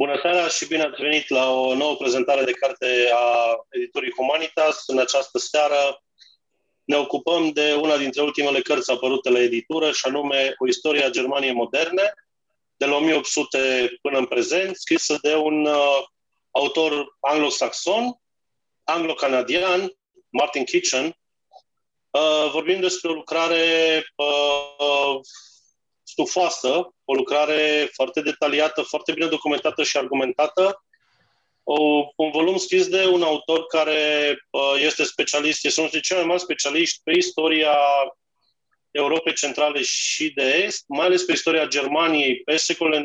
Bună seara și bine ați venit la o nouă prezentare de carte a editorii Humanitas. În această seară ne ocupăm de una dintre ultimele cărți apărute la editură, și anume O istorie a Germaniei moderne, de la 1800 până în prezent, scrisă de un uh, autor anglo-saxon, anglo-canadian, Martin Kitchen. Uh, vorbim despre o lucrare uh, stufoasă, o lucrare foarte detaliată, foarte bine documentată și argumentată. O, un volum scris de un autor care uh, este specialist, este unul dintre cei mai mari specialiști pe istoria Europei Centrale și de Est, mai ales pe istoria Germaniei pe secolele 19-20.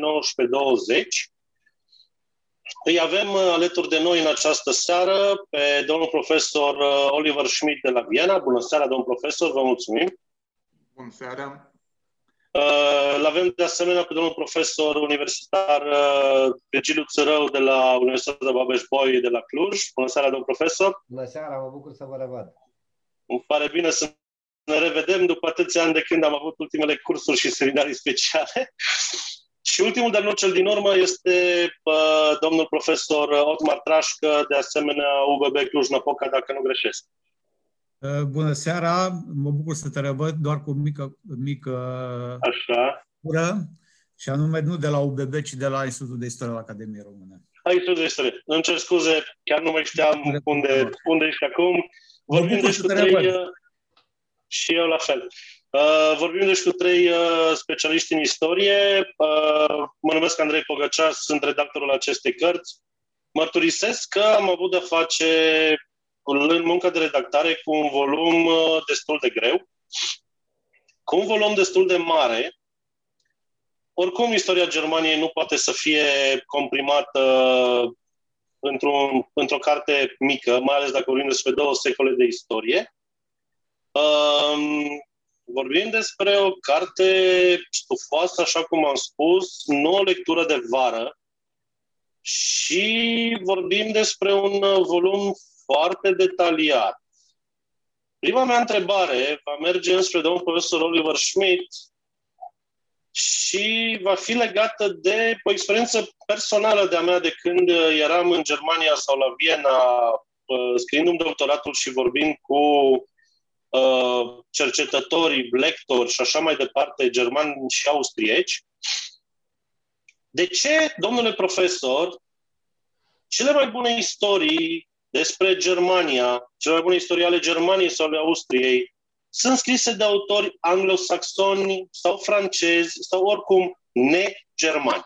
Îi avem uh, alături de noi în această seară pe domnul profesor uh, Oliver Schmidt de la Viena. Bună seara, domnul profesor, vă mulțumim. Bună seara. Uh, îl avem de asemenea pe domnul profesor universitar uh, Virgiliu Țărău de la Universitatea Babeș-Bolyai de la Cluj. Bună seara, domnul profesor! Bună seara, mă bucur să vă revăd! Îmi pare bine să ne revedem după atâția ani de când am avut ultimele cursuri și seminarii speciale. și ultimul, dar nu cel din urmă, este uh, domnul profesor Otmar Trașcă, de asemenea UBB Cluj-Napoca, dacă nu greșesc. Uh, bună seara, mă bucur să te revăd doar cu o mică, mică Așa. ură, și anume nu de la UBB, ci de la Institutul de Istorie al Academiei Române. La Institutul de Istorie. Îmi cer scuze, chiar nu mai știam unde, unde ești acum. Vorbim deci cu trei, uh, și eu la fel. Uh, vorbim deci cu trei uh, specialiști în istorie. Uh, mă numesc Andrei Pogăcea, sunt redactorul acestei cărți. Mărturisesc că am avut de face în munca de redactare cu un volum uh, destul de greu, cu un volum destul de mare. Oricum, istoria Germaniei nu poate să fie comprimată într-o, într-o carte mică, mai ales dacă vorbim despre două secole de istorie. Um, vorbim despre o carte stufoasă, așa cum am spus, nu o lectură de vară, și vorbim despre un volum foarte detaliat. Prima mea întrebare va merge înspre domnul profesor Oliver Schmidt și va fi legată de o experiență personală de-a mea de când eram în Germania sau la Viena uh, scriind doctoratul și vorbind cu uh, cercetătorii, lectori și așa mai departe, germani și austrieci. De ce, domnule profesor, cele mai bune istorii despre Germania, cele mai bune istorie ale Germaniei sau ale Austriei, sunt scrise de autori anglosaxoni sau francezi sau oricum ne-germani.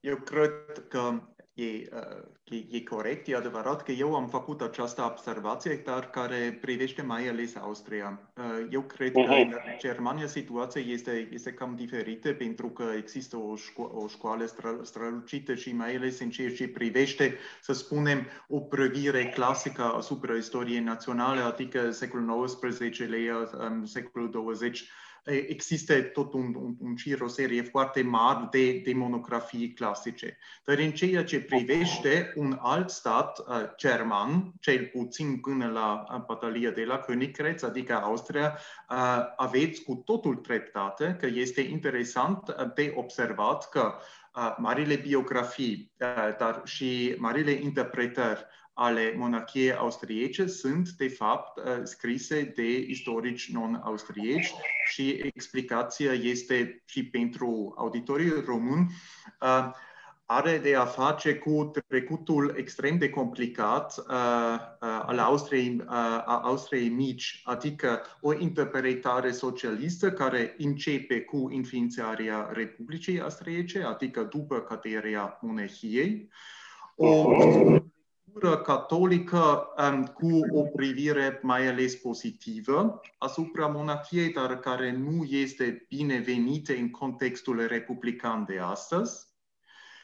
Eu cred că e, uh, e, e corect, e adevărat că eu am făcut această observație, dar care privește mai ales Austria. Uh, eu cred uh-huh. că mhm. în Germania situația este, este cam diferită pentru că există o, șco- o școală strălucită și mai ales în ceea ce privește, să spunem, o privire clasică asupra istoriei naționale, adică secolul XIX, um, secolul 20 există tot un, un, un cir, o serie foarte mare de, de monografii clasice. Dar în ceea ce privește un alt stat uh, german, cel puțin până la uh, batalia de la Königgrätz, adică Austria, uh, aveți cu totul treptate că este interesant uh, de observat că uh, marile biografii, uh, dar și marile interpretări ale monarhiei austriece sunt, de fapt, uh, scrise de istorici non-austrieci și explicația este și pentru auditorii români uh, are de a face cu trecutul extrem de complicat uh, uh, al Austriei, uh, a Austriei mici, adică o interpretare socialistă care începe cu înființarea Republicii Austriece, adică după căderea monarhiei, o cultură catolică um, cu o privire mai ales pozitivă asupra monarhiei, dar care nu este binevenită în contextul republican de astăzi.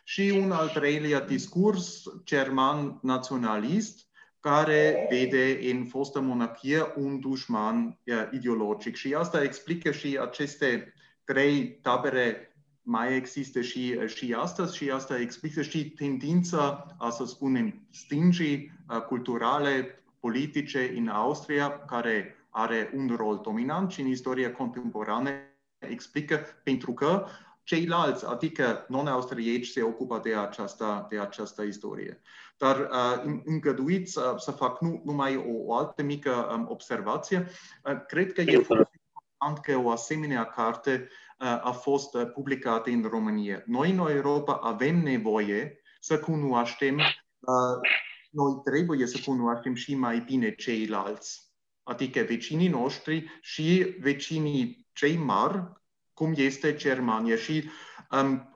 Și un al treilea discurs german naționalist, care vede în fostă monarhie un dușman uh, ideologic. Și asta explică și aceste trei tabere mai există și, și astăzi și asta explică și tendința, să spunem, stângii culturale, politice în Austria, care are un rol dominant și în istoria contemporană explică pentru că ceilalți, adică non-austrieci, se ocupă de această, de această istorie. Dar uh, îngăduiți uh, să fac nu, numai o, o altă mică um, observație. Uh, cred că e foarte important că o asemenea carte uh, a fost uh, publicată în România. Noi în Europa avem nevoie să cunoaștem, uh, noi trebuie să cunoaștem și mai bine ceilalți adică vecinii noștri și vecinii cei mari, cum este Germania. Și um,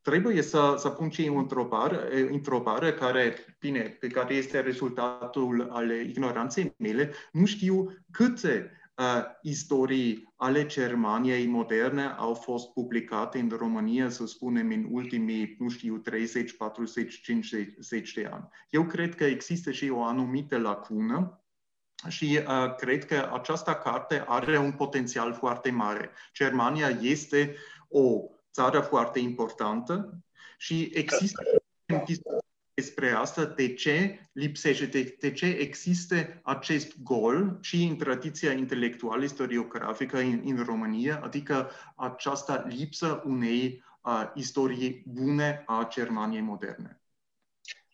trebuie să, să pun și o întrebare, întrebare care, bine, pe care este rezultatul al ignoranței mele. Nu știu câte uh, istorii ale Germaniei moderne au fost publicate în România, să spunem, în ultimii, nu știu, 30, 40, 50 de ani. Eu cred că există și o anumită lacună și uh, cred că această carte are un potențial foarte mare. Germania este o țară foarte importantă și există despre asta, de ce lipsește, de, de ce există acest gol și în tradiția intelectuală istoriografică în, în România, adică această lipsă unei uh, istorii bune a Germaniei moderne.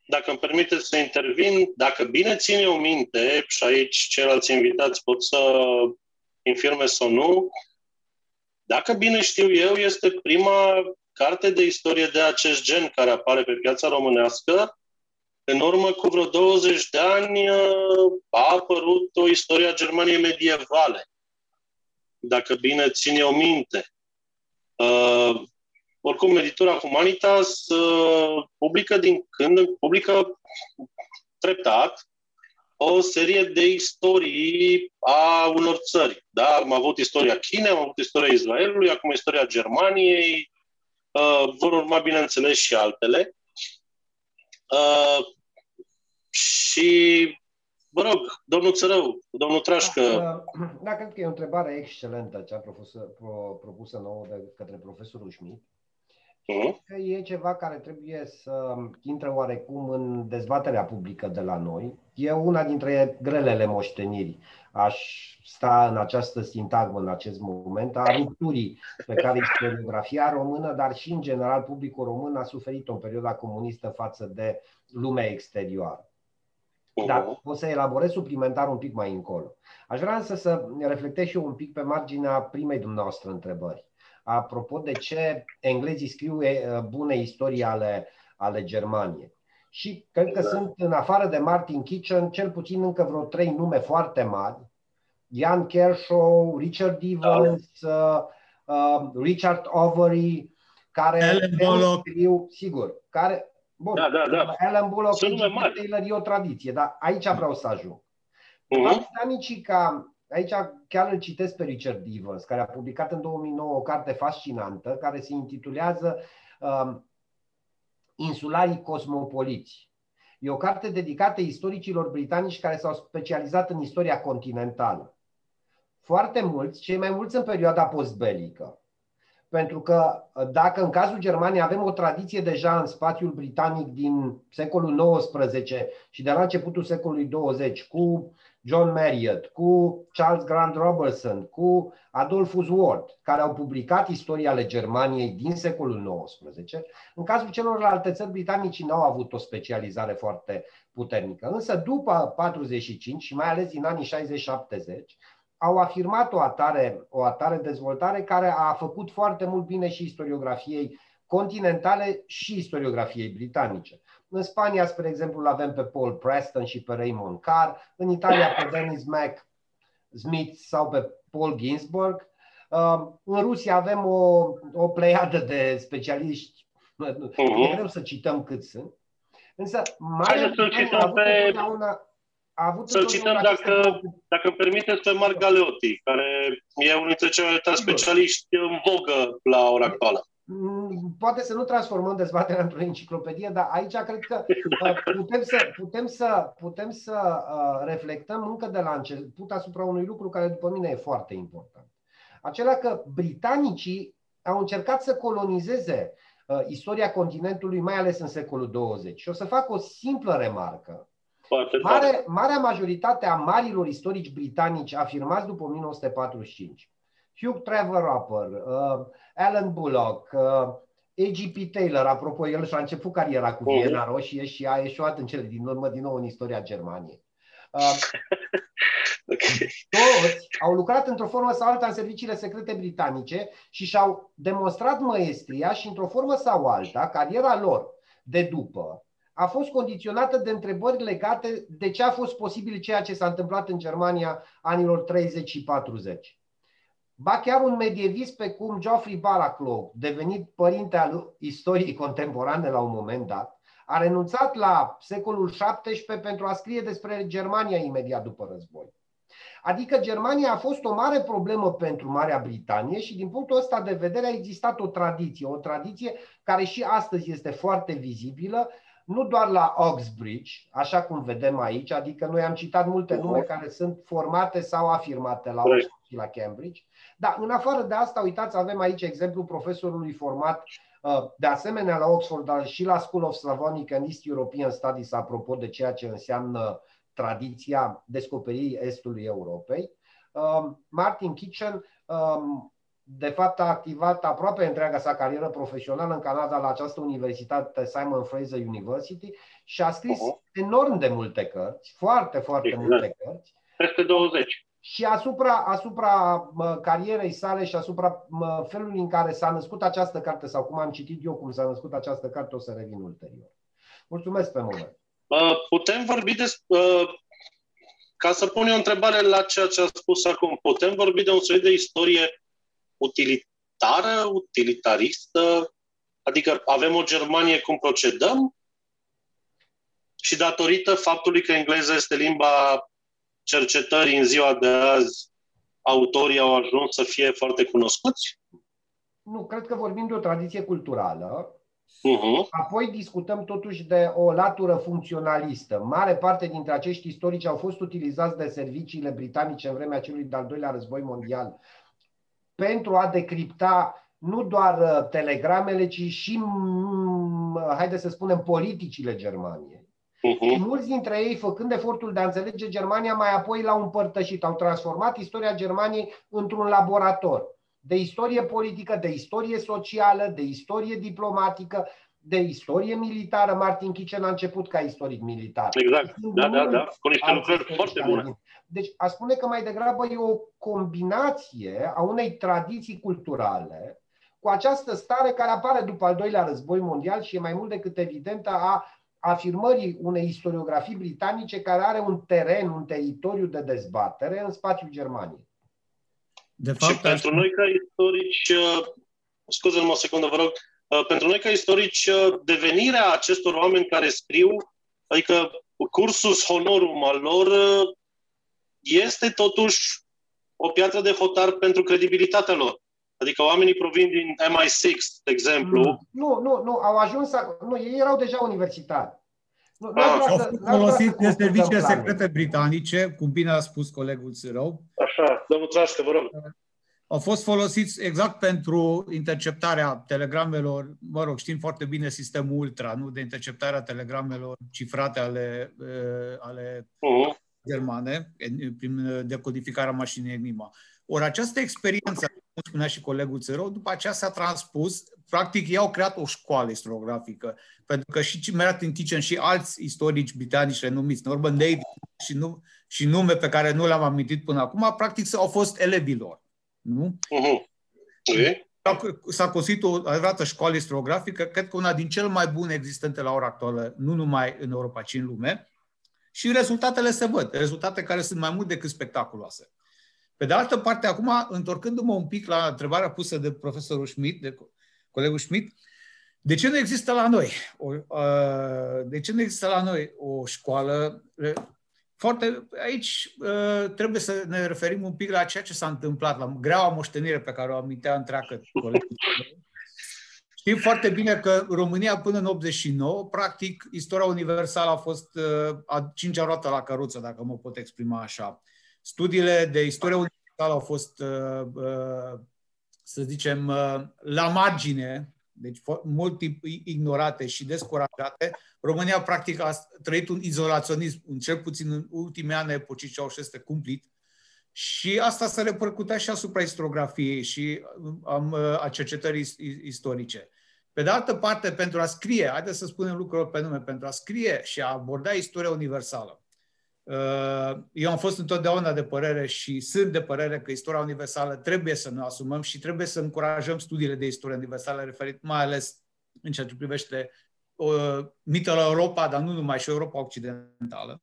Dacă îmi permiteți să intervin, dacă bine ține o minte, și aici ceilalți invitați pot să infirme sau nu, dacă bine știu eu, este prima carte de istorie de acest gen care apare pe piața românească. În urmă cu vreo 20 de ani a apărut o istorie a Germaniei medievale, dacă bine ține o minte. Uh, oricum, editura Humanitas uh, publică din când publică treptat o serie de istorii a unor țări. Da? Am avut istoria Chinei, am avut istoria Israelului, acum istoria Germaniei, uh, vor urma, bineînțeles, și altele. Uh, și, vă rog, domnul Țărău, domnul Trașcă. Da, da, cred că e o întrebare excelentă cea propusă, pro, propusă nouă de către profesorul Schmidt. Uh-huh. Că e ceva care trebuie să intre oarecum în dezbaterea publică de la noi. E una dintre grelele moșteniri. Aș sta în această sintagmă în acest moment a rupturii pe care istoriografia română, dar și în general publicul român a suferit-o în perioada comunistă față de lumea exterioară. Dar o să elaborez suplimentar un pic mai încolo. Aș vrea însă să reflectez și eu un pic pe marginea primei dumneavoastră întrebări apropo de ce englezii scriu bune istorii ale, ale Germaniei. Și cred că da. sunt, în afară de Martin Kitchen, cel puțin încă vreo trei nume foarte mari. Jan Kershaw, Richard Evans, da. uh, uh, Richard Overy, care Alan Bullock. scriu, sigur, care, bun, da, da, da. Alan Bullock, Sunt Taylor e o tradiție, dar aici vreau să ajung. Uh-huh. ca Aici chiar îl citesc pe Richard Evans, care a publicat în 2009 o carte fascinantă care se intitulează um, Insularii cosmopoliți. E o carte dedicată istoricilor britanici care s-au specializat în istoria continentală. Foarte mulți, cei mai mulți în perioada postbelică. Pentru că dacă în cazul Germaniei avem o tradiție deja în spațiul britanic din secolul XIX și de la începutul secolului 20 cu John Marriott, cu Charles Grant Robertson, cu Adolphus Ward, care au publicat istoria ale Germaniei din secolul XIX. În cazul celorlalte țări, britanicii n-au avut o specializare foarte puternică. Însă după 45 și mai ales din anii 60-70, au afirmat o atare, o atare dezvoltare care a făcut foarte mult bine și istoriografiei continentale și istoriografiei britanice. În Spania, spre exemplu, avem pe Paul Preston și pe Raymond Carr, în Italia pe Dennis Mac Smith sau pe Paul Ginsburg. Um, în Rusia avem o, o pleiadă de specialiști, uh-huh. e greu să cităm cât sunt. Însă, mai să cităm pe... A avut să cităm, dacă, dacă îmi permiteți, pe Marc Galeotti, care e unul dintre cei mai specialiști în vogă la ora actuală. Mm, poate să nu transformăm dezbaterea într-o enciclopedie, dar aici cred că uh, putem să, putem să, putem să uh, reflectăm încă de la început asupra unui lucru care după mine e foarte important. Acela că britanicii au încercat să colonizeze uh, istoria continentului, mai ales în secolul 20. Și o să fac o simplă remarcă. Mare, marea majoritate a marilor istorici britanici afirmați după 1945 Hugh Trevor Upper, uh, Alan Bullock, uh, A.G.P. Taylor, apropo, el și-a început cariera cu mhm. Viena Roșie și a ieșuat în cele din urmă din nou în istoria Germaniei. Uh, okay. Toți au lucrat într-o formă sau alta în serviciile secrete britanice și și-au demonstrat măestria și într-o formă sau alta, cariera lor de după a fost condiționată de întrebări legate de ce a fost posibil ceea ce s-a întâmplat în Germania anilor 30 și 40. Ba chiar un medievist pe cum Geoffrey Baraclough, devenit părinte al istoriei contemporane la un moment dat, a renunțat la secolul XVII pentru a scrie despre Germania imediat după război. Adică Germania a fost o mare problemă pentru Marea Britanie și din punctul ăsta de vedere a existat o tradiție, o tradiție care și astăzi este foarte vizibilă, nu doar la Oxbridge, așa cum vedem aici, adică noi am citat multe nume care sunt formate sau afirmate la Oxford și la Cambridge, dar în afară de asta, uitați, avem aici exemplu profesorului format uh, de asemenea la Oxford, dar și la School of Slavonic and East European Studies, apropo de ceea ce înseamnă tradiția descoperirii Estului Europei. Um, Martin Kitchen, um, de fapt, a activat aproape întreaga sa carieră profesională în Canada la această universitate, Simon Fraser University, și a scris uh-huh. enorm de multe cărți, foarte, foarte exact. multe cărți. Peste 20. Și asupra, asupra carierei sale și asupra felului în care s-a născut această carte, sau cum am citit eu cum s-a născut această carte, o să revin ulterior. Mulțumesc pe moment. Putem vorbi despre, ca să pun eu o întrebare la ceea ce a spus acum, putem vorbi de un soi de istorie utilitară, utilitaristă, adică avem o Germanie cum procedăm și datorită faptului că engleza este limba cercetării în ziua de azi, autorii au ajuns să fie foarte cunoscuți? Nu, cred că vorbim de o tradiție culturală Uh-huh. Apoi discutăm totuși de o latură funcționalistă. Mare parte dintre acești istorici au fost utilizați de serviciile britanice în vremea celui de-al doilea război mondial pentru a decripta nu doar uh, telegramele, ci și, mm, haideți să spunem, politicile Germaniei. Uh-huh. Și mulți dintre ei, făcând efortul de a înțelege Germania, mai apoi l-au împărtășit, au transformat istoria Germaniei într-un laborator de istorie politică, de istorie socială, de istorie diplomatică, de istorie militară. Martin Kitchen a început ca istoric militar. Exact, da, da, da, cu niște lucrări foarte bune. Deci a spune că mai degrabă e o combinație a unei tradiții culturale cu această stare care apare după al doilea război mondial și e mai mult decât evidentă a afirmării unei istoriografii britanice care are un teren, un teritoriu de dezbatere în spațiul Germaniei. De fapt, și pentru noi ca istorici, uh, scuze-mă o secundă, vă rog, uh, pentru noi ca istorici, uh, devenirea acestor oameni care scriu, adică cursus honorum al lor, este totuși o piatră de hotar pentru credibilitatea lor. Adică oamenii provin din MI6, de exemplu. Nu, nu, nu, au ajuns, nu, ei erau deja universitari. Nu, ah, au fost folosiți de serviciile secrete britanice, cum bine a spus colegul Țărău. Așa, domnul Trașcă, vă rog. Au fost folosiți exact pentru interceptarea telegramelor, mă rog, știm foarte bine sistemul Ultra, nu? De interceptarea telegramelor cifrate ale, uh, ale uh-huh. germane, prin decodificarea mașinii Enigma. Ori această experiență, cum spunea și colegul Țărău, după aceea s-a transpus, practic ei au creat o școală istoriografică, pentru că și Martin Kitchen și alți istorici britanici renumiți, Norman David și, nu, și nume pe care nu le-am amintit până acum, practic au fost elevilor. Nu? Uh-huh. Okay. S-a construit o adevărată școală istoriografică, cred că una din cele mai bune existente la ora actuală, nu numai în Europa, ci în lume. Și rezultatele se văd, rezultate care sunt mai mult decât spectaculoase. Pe de altă parte, acum, întorcându-mă un pic la întrebarea pusă de profesorul Schmidt, de colegul Schmidt, de ce nu există la noi? O, uh, de ce nu există la noi o școală? Foarte, aici uh, trebuie să ne referim un pic la ceea ce s-a întâmplat, la greaua moștenire pe care o amintea întreagă colegul. Știm foarte bine că România până în 89, practic, istoria universală a fost uh, a cincea roată la căruță, dacă mă pot exprima așa. Studiile de istorie universală au fost, uh, uh, să zicem, uh, la margine, deci mult timp ignorate și descurajate. România, practic, a trăit un izolaționism, în cel puțin în ultimii ani epocii Ceaușescu cumplit, Și asta se repercutea și asupra istoriografiei și a cercetării istorice. Pe de altă parte, pentru a scrie, haideți să spunem lucrurile pe nume, pentru a scrie și a aborda istoria universală, uh, eu am fost întotdeauna de părere și sunt de părere că istoria universală trebuie să ne asumăm și trebuie să încurajăm studiile de istorie universală referit mai ales în ceea ce privește uh, mitele Europa, dar nu numai și Europa Occidentală.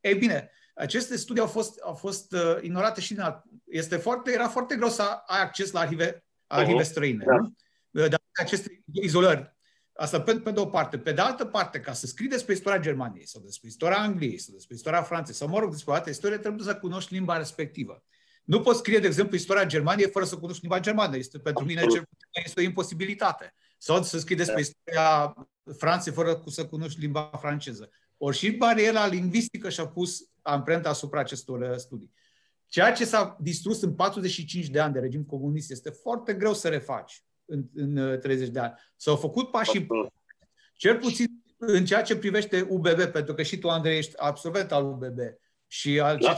Ei bine, aceste studii au fost, au fost uh, ignorate și din alt. Este foarte, era foarte greu să ai acces la arhive arhive uh-huh. străine. Da. Dar aceste izolări. Asta pe, pe de o parte. Pe de altă parte, ca să scrii despre istoria Germaniei sau despre istoria Angliei sau despre istoria Franței sau, mă rog, despre alte istorie, trebuie să cunoști limba respectivă. Nu poți scrie, de exemplu, istoria Germaniei fără să cunoști limba germană. Este pentru mine cel este o imposibilitate. Sau să scrii despre da. istoria Franței fără să cunoști limba franceză. Ori și bariera lingvistică și-a pus amprenta asupra acestor studii. Ceea ce s-a distrus în 45 de ani de regim comunist este foarte greu să refaci în, în 30 uh, de ani. S-au făcut pași cel puțin în ceea ce privește UBB, pentru că și tu, Andrei, ești absolvent al UBB și al da.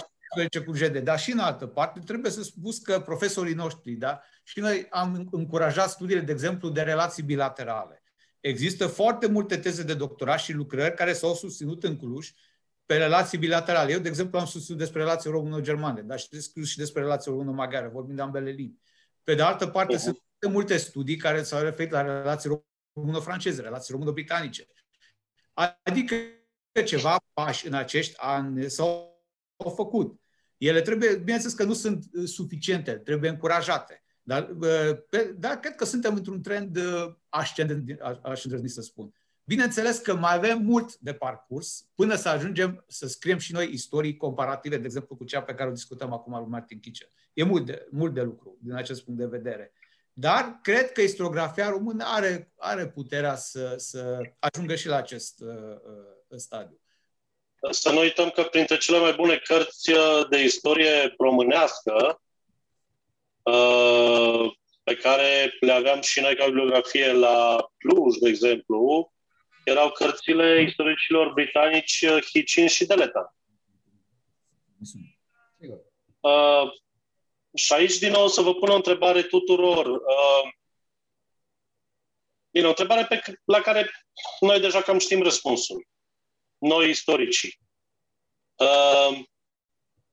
ce cu JD, dar și în altă parte trebuie să spus că profesorii noștri, da, și noi am încurajat studiile, de exemplu, de relații bilaterale. Există foarte multe teze de doctorat și lucrări care s-au susținut în Cluj pe relații bilaterale. Eu, de exemplu, am susținut despre relații româno-germane, dar și scris și despre relații româno-maghiare, vorbim de ambele limbi. Pe de altă parte, uh-huh. sunt multe studii care s-au referit la relații româno-franceze, relații româno-britanice. Adică ceva pași în acești ani s-au făcut. Ele trebuie, bineînțeles că nu sunt uh, suficiente, trebuie încurajate. Dar, uh, pe, dar cred că suntem într-un trend uh, ascendent, aș îndrăzni să spun. Bineînțeles că mai avem mult de parcurs până să ajungem să scriem și noi istorii comparative, de exemplu cu cea pe care o discutăm acum lui Martin Kitchen. E mult de, mult de lucru din acest punct de vedere. Dar cred că istoriografia română are, are puterea să, să ajungă și la acest uh, uh, stadiu. Să nu uităm că printre cele mai bune cărți uh, de istorie românească uh, pe care le aveam și noi ca bibliografie la Cluj, de exemplu, erau cărțile istoricilor britanici uh, Hitchin și Deleta. Uh, și aici, din nou, să vă pun o întrebare tuturor. Uh, bine, o întrebare pe, la care noi deja cam știm răspunsul. Noi, istoricii. Uh,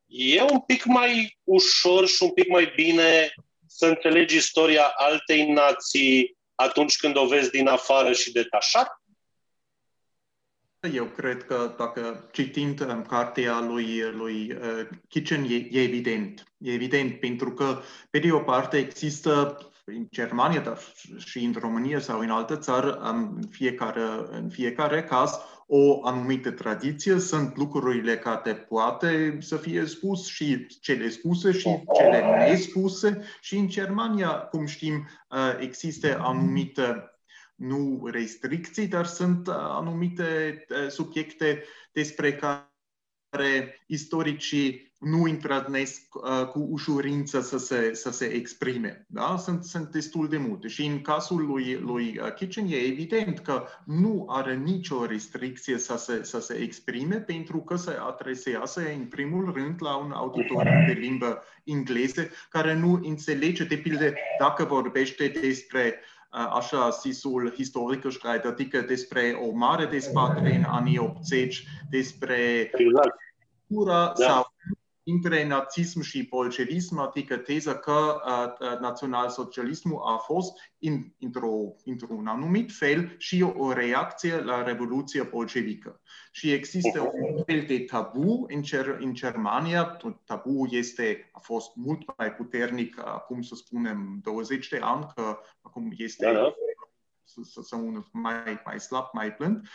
e un pic mai ușor și un pic mai bine să înțelegi istoria altei nații atunci când o vezi din afară și detașat? Eu cred că dacă citind um, cartea lui, lui uh, Kitchen, e, e evident. E evident pentru că, pe de o parte, există în Germania, dar și în România sau în altă țară, în fiecare, în fiecare caz, o anumită tradiție, sunt lucrurile care poate să fie spus și cele spuse și cele nespuse. Și în Germania, cum știm, uh, există anumite nu restricții, dar sunt uh, anumite uh, subiecte despre care istoricii nu întrădnesc uh, cu ușurință să se, să se exprime. Da? Sunt, sunt destul de multe. Și în cazul lui, lui Kitchen e evident că nu are nicio restricție să se, să se exprime pentru că se adresează în primul rând la un auditoriu de limbă engleză care nu înțelege, de pildă, dacă vorbește despre uh, așa zisul Historikerstreit, adică despre o mare dezbatere în anii 80 despre exact. cultura da. sau între nazism și bolșevism, adică teza că uh, naționalsocialismul a fost in, într-o, într-un anumit fel și o reacție la Revoluția bolșevică. Și există un fel de tabu în, Cer- în Germania, tabu este, a fost mult mai puternic acum, să spunem, 20 de ani, că acum este da, da. Să, să, să mai, mai slab, mai blând,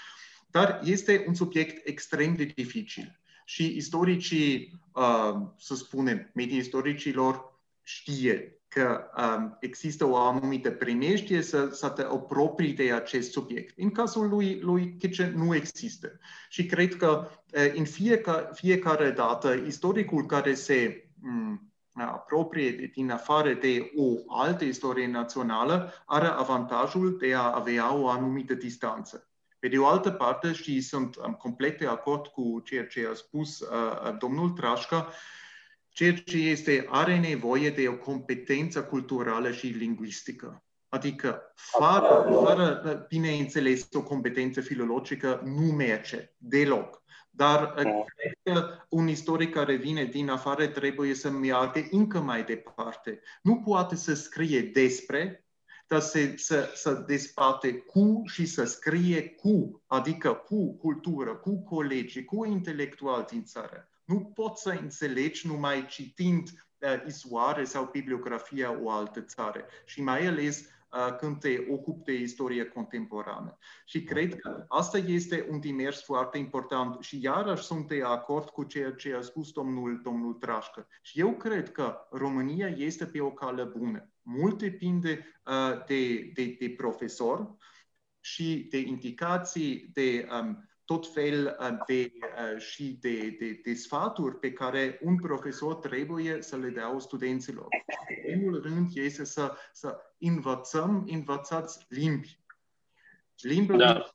dar este un subiect extrem de dificil și istoricii, uh, să spunem, medii istoricilor știe că um, există o anumită primeștie să, să te apropii de acest subiect. În cazul lui, lui Kitchen nu există. Și cred că uh, în fiecare, fiecare dată, istoricul care se um, apropie din afară de o altă istorie națională are avantajul de a avea o anumită distanță. Pe de o altă parte, și sunt um, complet de acord cu ceea ce a spus uh, domnul Trașca, ceea ce este, are nevoie de o competență culturală și lingvistică. Adică, fără, fără bineînțeles, o competență filologică nu merge deloc. Dar oh. cred că un istoric care vine din afară trebuie să meargă încă mai departe. Nu poate să scrie despre, dar să, să, să despate cu și să scrie cu, adică cu cultură, cu colegii, cu intelectuali din țară. Nu poți să înțelegi numai citind uh, istoare sau bibliografia o altă țară. Și mai ales când te ocupi de istorie contemporană. Și cred că asta este un dimers foarte important și iarăși sunt de acord cu ceea ce a spus domnul, domnul Trașcă. Și eu cred că România este pe o cale bună. Mult depinde uh, de, de, de profesor și de indicații, de um, tot fel uh, de, uh, și de, de, de sfaturi pe care un profesor trebuie să le dea studenților. În primul rând este să, să învățăm, învățați limbi. Limbile da.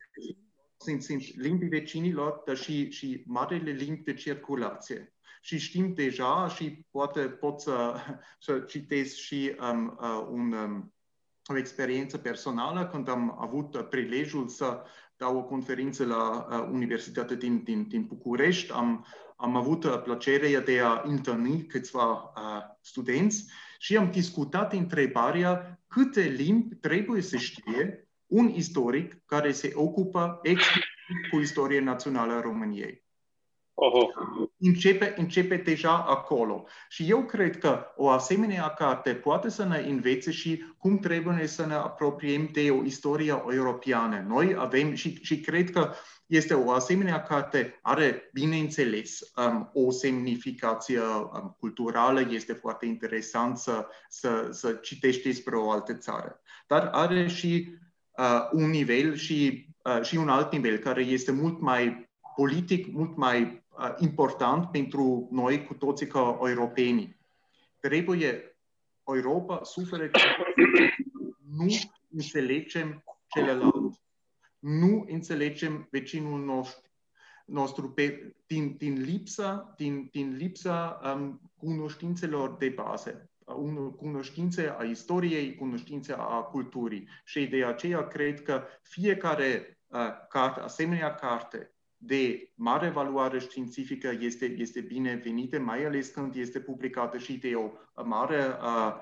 sunt, sunt limbi vecinilor, dar și, și marele limbi de circulație. Și știm deja și poate pot să, să citesc și um, uh, un, um, o experiență personală când am avut prilejul să dau o conferință la uh, Universitatea din, din, din București. Am, am avut uh, plăcerea de a întâlni câțiva uh, studenți și am discutat întrebarea câte limbi trebuie să știe un istoric care se ocupă exclusiv cu istoria națională a României. Oho. Începe, începe deja acolo. Și eu cred că o asemenea carte poate să ne învețe și cum trebuie să ne apropiem de o istorie europeană. Noi avem și, și cred că este o asemenea carte, are, bineînțeles, um, o semnificație um, culturală, este foarte interesant să, să, să citești despre o altă țară. Dar are și uh, un nivel și, uh, și un alt nivel care este mult mai politic, mult mai Uh, important pentru noi cu toții ca europeni. Trebuie Europa suferă că nu înțelegem celălalt. Nu înțelegem vecinul nostru, nostru pe, din, din lipsa, din, din lipsa um, cunoștințelor de bază cunoștințe a istoriei, cunoștințe a culturii. Și de aceea cred că fiecare uh, carte, asemenea carte, de mare valoare științifică este, este binevenită, mai ales când este publicată și de o mare uh,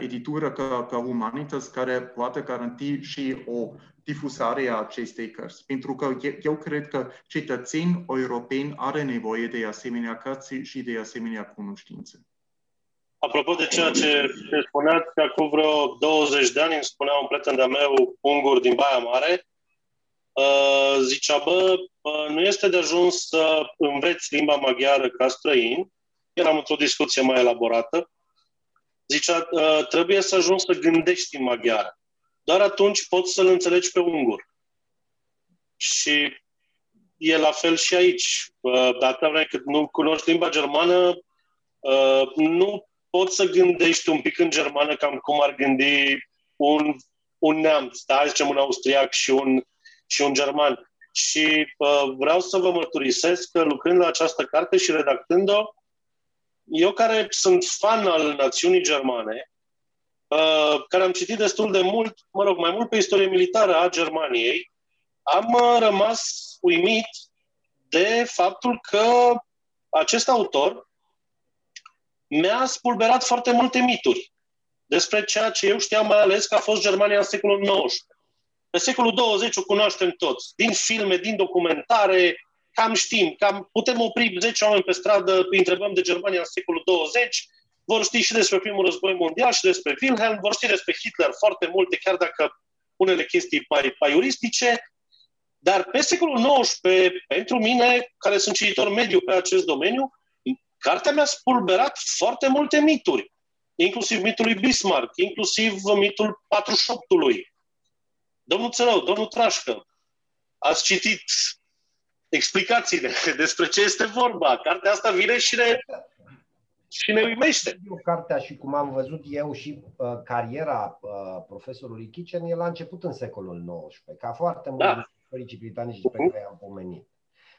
editură ca, ca Humanitas, care poate garanti și o difuzare a acestei cărți. Pentru că eu cred că cetățeni europeni are nevoie de asemenea cărți și de asemenea cunoștințe. Apropo de ceea ce spuneați, că acum vreo 20 de ani îmi spunea un prieten de-a meu, ungur din Baia Mare, Uh, zicea, bă, nu este de ajuns să înveți limba maghiară ca străin, eram într-o discuție mai elaborată, zicea, uh, trebuie să ajungi să gândești în maghiară. Doar atunci poți să-l înțelegi pe ungur. Și e la fel și aici. Uh, dacă vrei că nu cunoști limba germană, nu poți să gândești un pic în germană cam cum ar gândi un, un neamț, da? zicem un austriac și un și un german. Și uh, vreau să vă mărturisesc că lucrând la această carte și redactând-o, eu care sunt fan al națiunii germane, uh, care am citit destul de mult, mă rog, mai mult pe istorie militară a Germaniei, am uh, rămas uimit de faptul că acest autor mi-a spulberat foarte multe mituri despre ceea ce eu știam mai ales că a fost Germania în secolul XIX. Pe secolul 20 o cunoaștem toți, din filme, din documentare, cam știm, cam putem opri 10 oameni pe stradă, îi întrebăm de Germania în secolul 20, vor ști și despre primul război mondial și despre Wilhelm, vor ști despre Hitler foarte multe, chiar dacă unele chestii mai paiuristice, dar pe secolul XIX, pentru mine, care sunt cititor mediu pe acest domeniu, cartea mi-a spulberat foarte multe mituri, inclusiv mitul lui Bismarck, inclusiv mitul 48-ului, Domnul Țărău, domnul Trașcă, ați citit explicațiile despre ce este vorba. Cartea asta vine și ne, și ne uimește. Eu cartea și cum am văzut eu și uh, cariera uh, profesorului Kitchen, el a început în secolul XIX, ca foarte mulți da. istoricii britanici despre uh-huh. care am pomenit.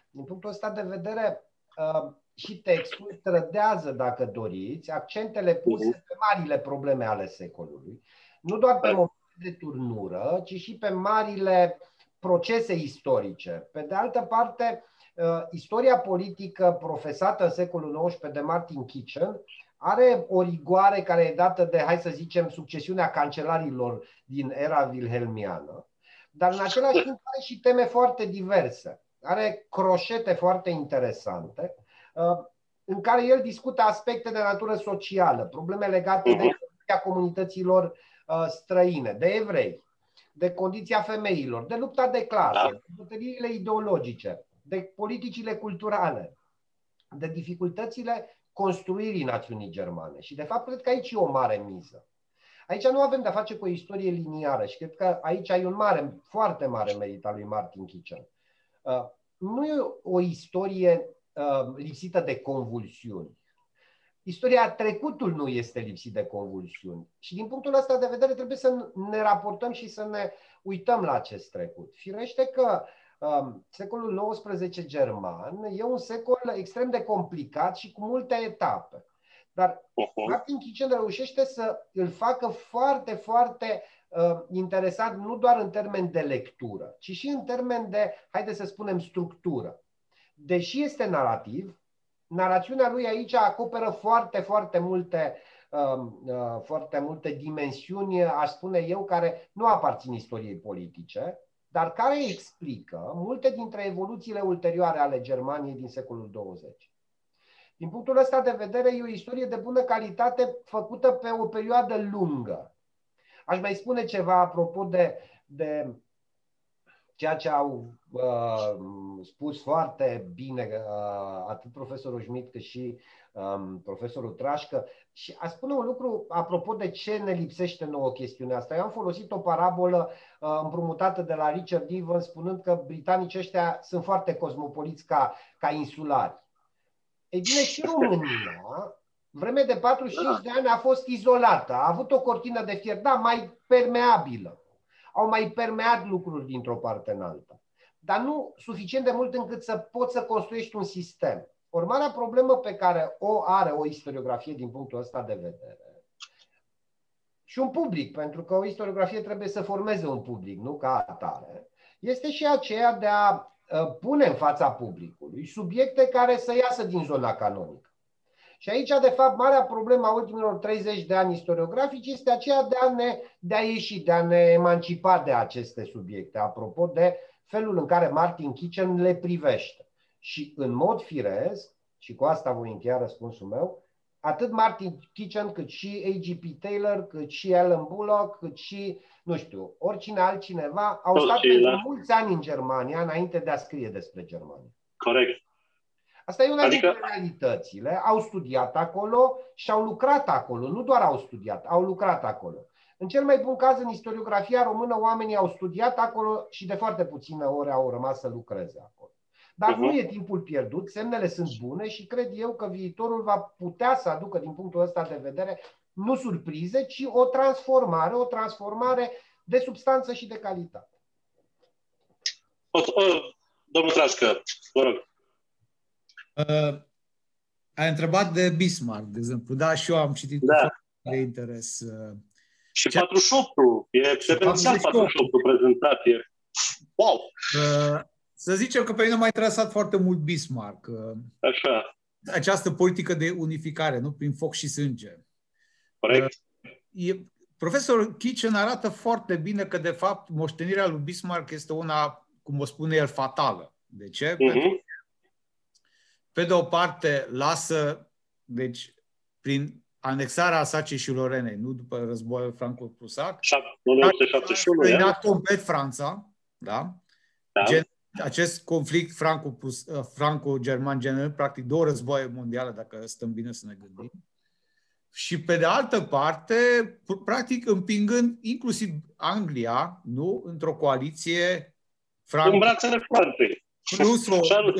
Din punctul ăsta de vedere, uh, și textul trădează, dacă doriți, accentele puse uh-huh. pe marile probleme ale secolului. Nu doar pe momente de turnură, ci și pe marile procese istorice. Pe de altă parte, uh, istoria politică profesată în secolul XIX de Martin Kitchen are o rigoare care e dată de, hai să zicem, succesiunea cancelarilor din era wilhelmiană, dar în același timp are și teme foarte diverse. Are croșete foarte interesante, uh, în care el discută aspecte de natură socială, probleme legate de uh-huh. comunităților uh, străine, de evrei, de condiția femeilor, de lupta de clasă, da. de bătăliile ideologice, de politicile culturale, de dificultățile construirii națiunii germane. Și de fapt cred că aici e o mare miză. Aici nu avem de-a face cu o istorie liniară și cred că aici ai un mare, foarte mare merit al lui Martin Kitchen. Uh, nu e o istorie uh, lipsită de convulsiuni. Istoria trecutului nu este lipsit de convulsiuni. Și din punctul ăsta de vedere trebuie să ne raportăm și să ne uităm la acest trecut. Firește că um, secolul XIX german e un secol extrem de complicat și cu multe etape. Dar uh-huh. Martin Kitchen reușește să îl facă foarte, foarte uh, interesant, nu doar în termen de lectură, ci și în termen de, haide să spunem, structură. Deși este narrativ, narațiunea lui aici acoperă foarte, foarte multe, um, uh, foarte multe dimensiuni, aș spune eu, care nu aparțin istoriei politice, dar care explică multe dintre evoluțiile ulterioare ale Germaniei din secolul 20. Din punctul ăsta de vedere, e o istorie de bună calitate făcută pe o perioadă lungă. Aș mai spune ceva apropo de, de ceea ce au uh, spus foarte bine uh, atât profesorul Schmidt cât și um, profesorul Trașcă. Și a spune un lucru apropo de ce ne lipsește nouă chestiunea asta. Eu am folosit o parabolă uh, împrumutată de la Richard Evans spunând că britanicii ăștia sunt foarte cosmopoliți ca, ca insulari. Ei bine, și România, vreme de 45 de ani, a fost izolată. A avut o cortină de fier, da, mai permeabilă au mai permeat lucruri dintr-o parte în alta. Dar nu suficient de mult încât să poți să construiești un sistem. Urmarea problemă pe care o are o istoriografie din punctul ăsta de vedere și un public, pentru că o istoriografie trebuie să formeze un public, nu ca atare, este și aceea de a ă, pune în fața publicului subiecte care să iasă din zona canonică. Și aici, de fapt, marea problemă a ultimilor 30 de ani istoriografici este aceea de a, ne, de a ieși, de a ne emancipa de aceste subiecte, apropo de felul în care Martin Kitchen le privește. Și în mod firesc, și cu asta voi încheia răspunsul meu, atât Martin Kitchen, cât și A.G.P. Taylor, cât și Alan Bullock, cât și, nu știu, oricine altcineva, au stat pentru mulți ani în Germania înainte de a scrie despre Germania. Corect. Asta e una adică... dintre realitățile. Au studiat acolo și au lucrat acolo. Nu doar au studiat, au lucrat acolo. În cel mai bun caz, în istoriografia română, oamenii au studiat acolo și de foarte puține ore au rămas să lucreze acolo. Dar uh-huh. nu e timpul pierdut, semnele sunt bune și cred eu că viitorul va putea să aducă, din punctul ăsta de vedere, nu surprize, ci o transformare, o transformare de substanță și de calitate. O, o, domnul Trască, vă rog. Uh, ai întrebat de Bismarck, de exemplu. Da, și eu am citit da. de interes. Uh, și 48 e esențial 48 prezentat. E... Wow! Uh, să zicem că pe mine m-a interesat foarte mult Bismarck. Uh, Așa. Această politică de unificare, nu? Prin foc și sânge. Corect. Uh, e, profesorul Kitchen arată foarte bine că, de fapt, moștenirea lui Bismarck este una, cum o spune el, fatală. De ce? Uh-huh. Pentru pe de o parte, lasă, deci, prin anexarea Sacii și Lorenei, nu după războiul franco-prusac, 1971, complet Franța, da? da. Gen, acest conflict franco-german general, practic două războaie mondiale, dacă stăm bine să ne gândim. Și pe de altă parte, practic împingând inclusiv Anglia, nu, într-o coaliție franco... În brațele foarte ruso, uh,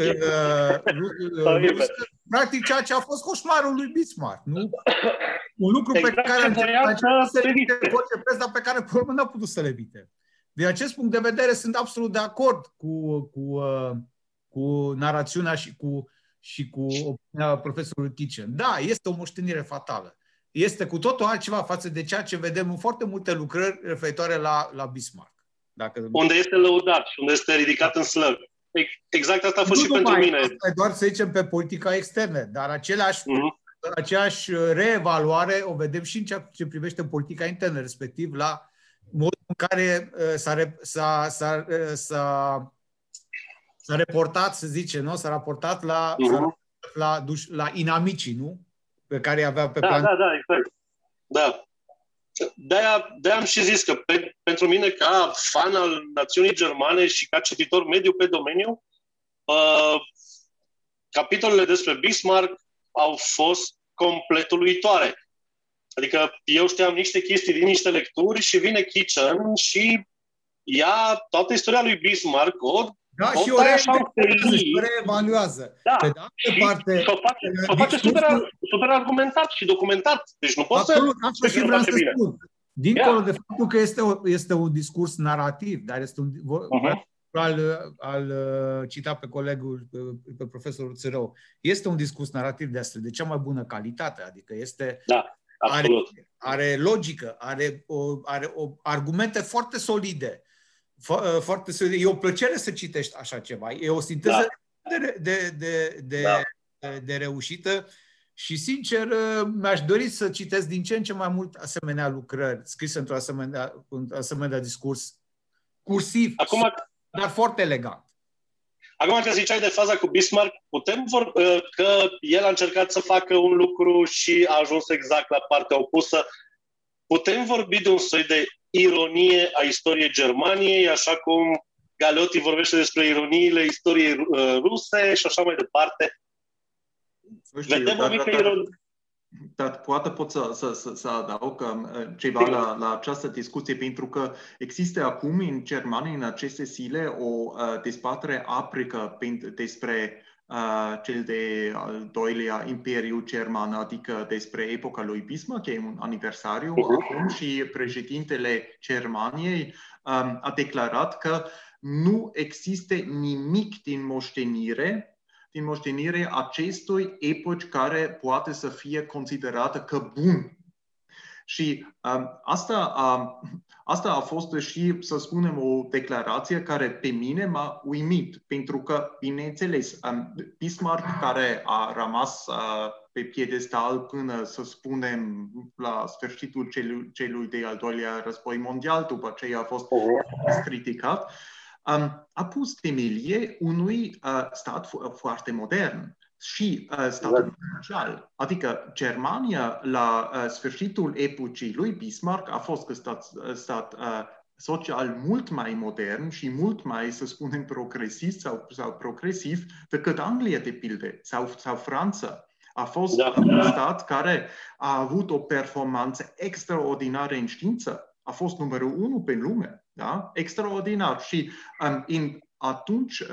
uh, practic ceea ce a fost coșmarul lui Bismarck, nu? Un lucru exact pe care a încercat să evite voce dar pe care pe urmă n-a putut să le evite. Din acest punct de vedere, sunt absolut de acord cu, cu, uh, cu narațiunea și cu, și cu opinia profesorului Kitchen. Da, este o moștenire fatală. Este cu totul altceva față de ceea ce vedem în foarte multe lucrări referitoare la, la Bismarck. Dacă... Unde este lăudat și unde este ridicat în slăg. Exact asta a fost nu și pentru mine. Doar să zicem pe politica externă, dar același, uh-huh. aceeași reevaluare o vedem și în ceea ce privește politica internă, respectiv la modul în care uh, s-a, s-a, s-a, uh, s-a, s-a reportat, să zicem, nu? S-a raportat la, uh-huh. la, la inamicii, nu? Pe care avea pe da, plan. Da, da, exact. Da. De-aia, de-aia am și zis că pe, pentru mine, ca fan al națiunii germane și ca cititor mediu pe domeniu, uh, capitolele despre Bismarck au fost complet uluitoare. Adică eu știam niște chestii din niște lecturi și vine Kitchen și ia toată istoria lui Bismarck, o da, și o reevaluează. Da, Pe de altă parte, și o face, o face super, super argumentat și documentat. Deci nu poți Absolut, să... Absolut, și vreau să bine. spun. Dincolo yeah. de faptul că este, o, este un discurs narrativ, dar este un, uh-huh. al, al uh, cita pe colegul, pe profesorul Țărău, este un discurs narrativ de astfel, de cea mai bună calitate, adică este da, are, are logică, are, o, are o, argumente foarte solide, fo- uh, foarte solide. E o plăcere să citești așa ceva, e o sinteză da. de, de, de, de, da. de, de reușită și, sincer, uh, mi-aș dori să citesc din ce în ce mai mult asemenea lucrări scrise într-un asemenea, un asemenea discurs cursiv, Acum, dar foarte elegant. Acum că ziceai de faza cu Bismarck, putem vor, uh, că el a încercat să facă un lucru și a ajuns exact la partea opusă. Putem vorbi de un soi de ironie a istoriei Germaniei, așa cum Galeotti vorbește despre ironiile istoriei uh, ruse și așa mai departe. știu, Vedem dar, o mică ironie. Dar poate pot să, să, să, să adaug uh, ceva la, la această discuție, pentru că există acum în Germania, în aceste zile, o uh, dezbatere aprică despre uh, cel de al doilea Imperiu German, adică despre epoca lui Bismarck, e un aniversariu uh-huh. acum și președintele Germaniei um, a declarat că nu există nimic din moștenire din moștenire acestui epoci care poate să fie considerată că bun. Și um, asta, um, asta a fost și, să spunem, o declarație care pe mine m-a uimit, pentru că, bineînțeles, um, Bismarck, care a rămas uh, pe piedestal până, să spunem, la sfârșitul celui, celui de al doilea război mondial, după ce a fost criticat, um, a pus temelie unui uh, stat foarte modern și uh, statul social. Adică Germania, la uh, sfârșitul epocii lui Bismarck, a fost un stat, stat uh, social mult mai modern și mult mai, să spunem, progresiv sau, sau progresiv decât Anglia, de pildă, sau, sau Franța. A fost da. un stat care a avut o performanță extraordinară în știință. A fost numărul unu pe lume. Da? Extraordinar. Și um, în, atunci uh,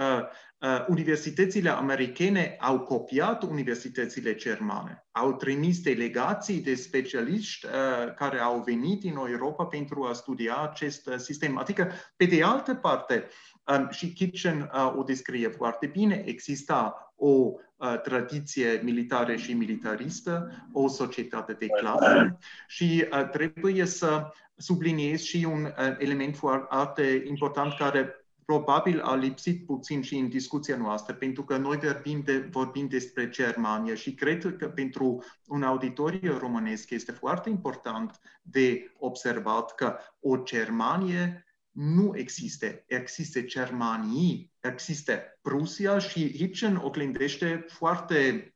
uh, universitățile americane au copiat universitățile germane. Au trimis delegații de specialiști uh, care au venit în Europa pentru a studia acest uh, sistem. Adică, pe de altă parte, um, și Kitchen uh, o descrie foarte bine, exista o uh, tradiție militară și militaristă, o societate de clasă și uh, trebuie să subliniez și un uh, element foarte important care probabil a lipsit puțin și în discuția noastră, pentru că noi vorbim, de, vorbim despre Germania și cred că pentru un auditoriu românesc este foarte important de observat că o Germanie nu există. Există Germanii, există Prusia și Hitchen oglindește foarte,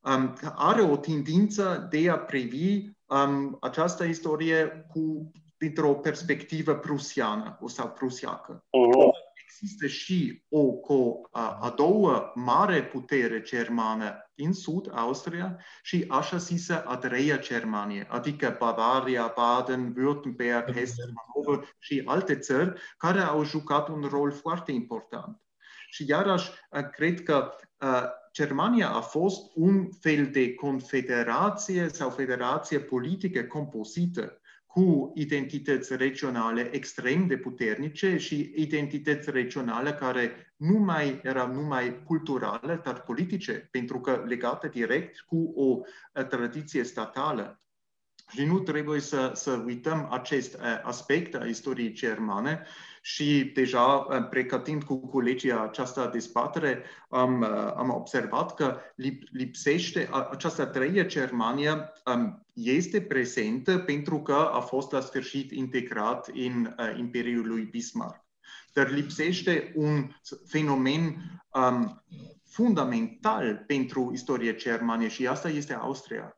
um, are o tendință de a privi um, această istorie cu, dintr-o perspectivă prusiană sau prusiacă. Uh-huh. Există și o, o a, a doua mare putere germană din sud, Austria, și așa zisă a treia Germanie, adică Bavaria, Baden, Württemberg, Hessen, Hannover și alte țări care au jucat un rol foarte important. Și iarăși, cred că uh, Germania a fost un fel de confederație sau federație politică compozită cu identități regionale extrem de puternice și identități regionale care nu mai erau numai culturale, dar politice, pentru că legate direct cu o tradiție statală. Și nu trebuie să, să uităm acest aspect a istoriei germane și deja pregătind cu colegii această dezbatere, am, am observat că lipsește această treia Germania este prezentă pentru că a fost la sfârșit integrat în Imperiul lui Bismarck. Dar lipsește un fenomen um, fundamental pentru istoria germană și asta este Austria.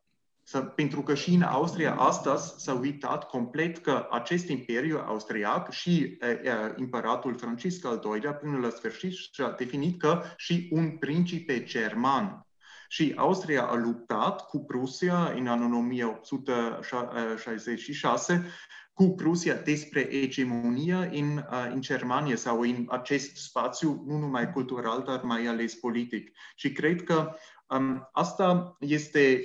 Să, pentru că și în Austria astăzi s-a uitat complet că acest imperiu austriac și e, e, împăratul Francisc al II-lea până la sfârșit și-a definit că și un principe german. Și Austria a luptat cu Prusia în anul 1866 cu Prusia despre egemonia în, în Germania sau în acest spațiu, nu numai cultural, dar mai ales politic. Și cred că um, asta este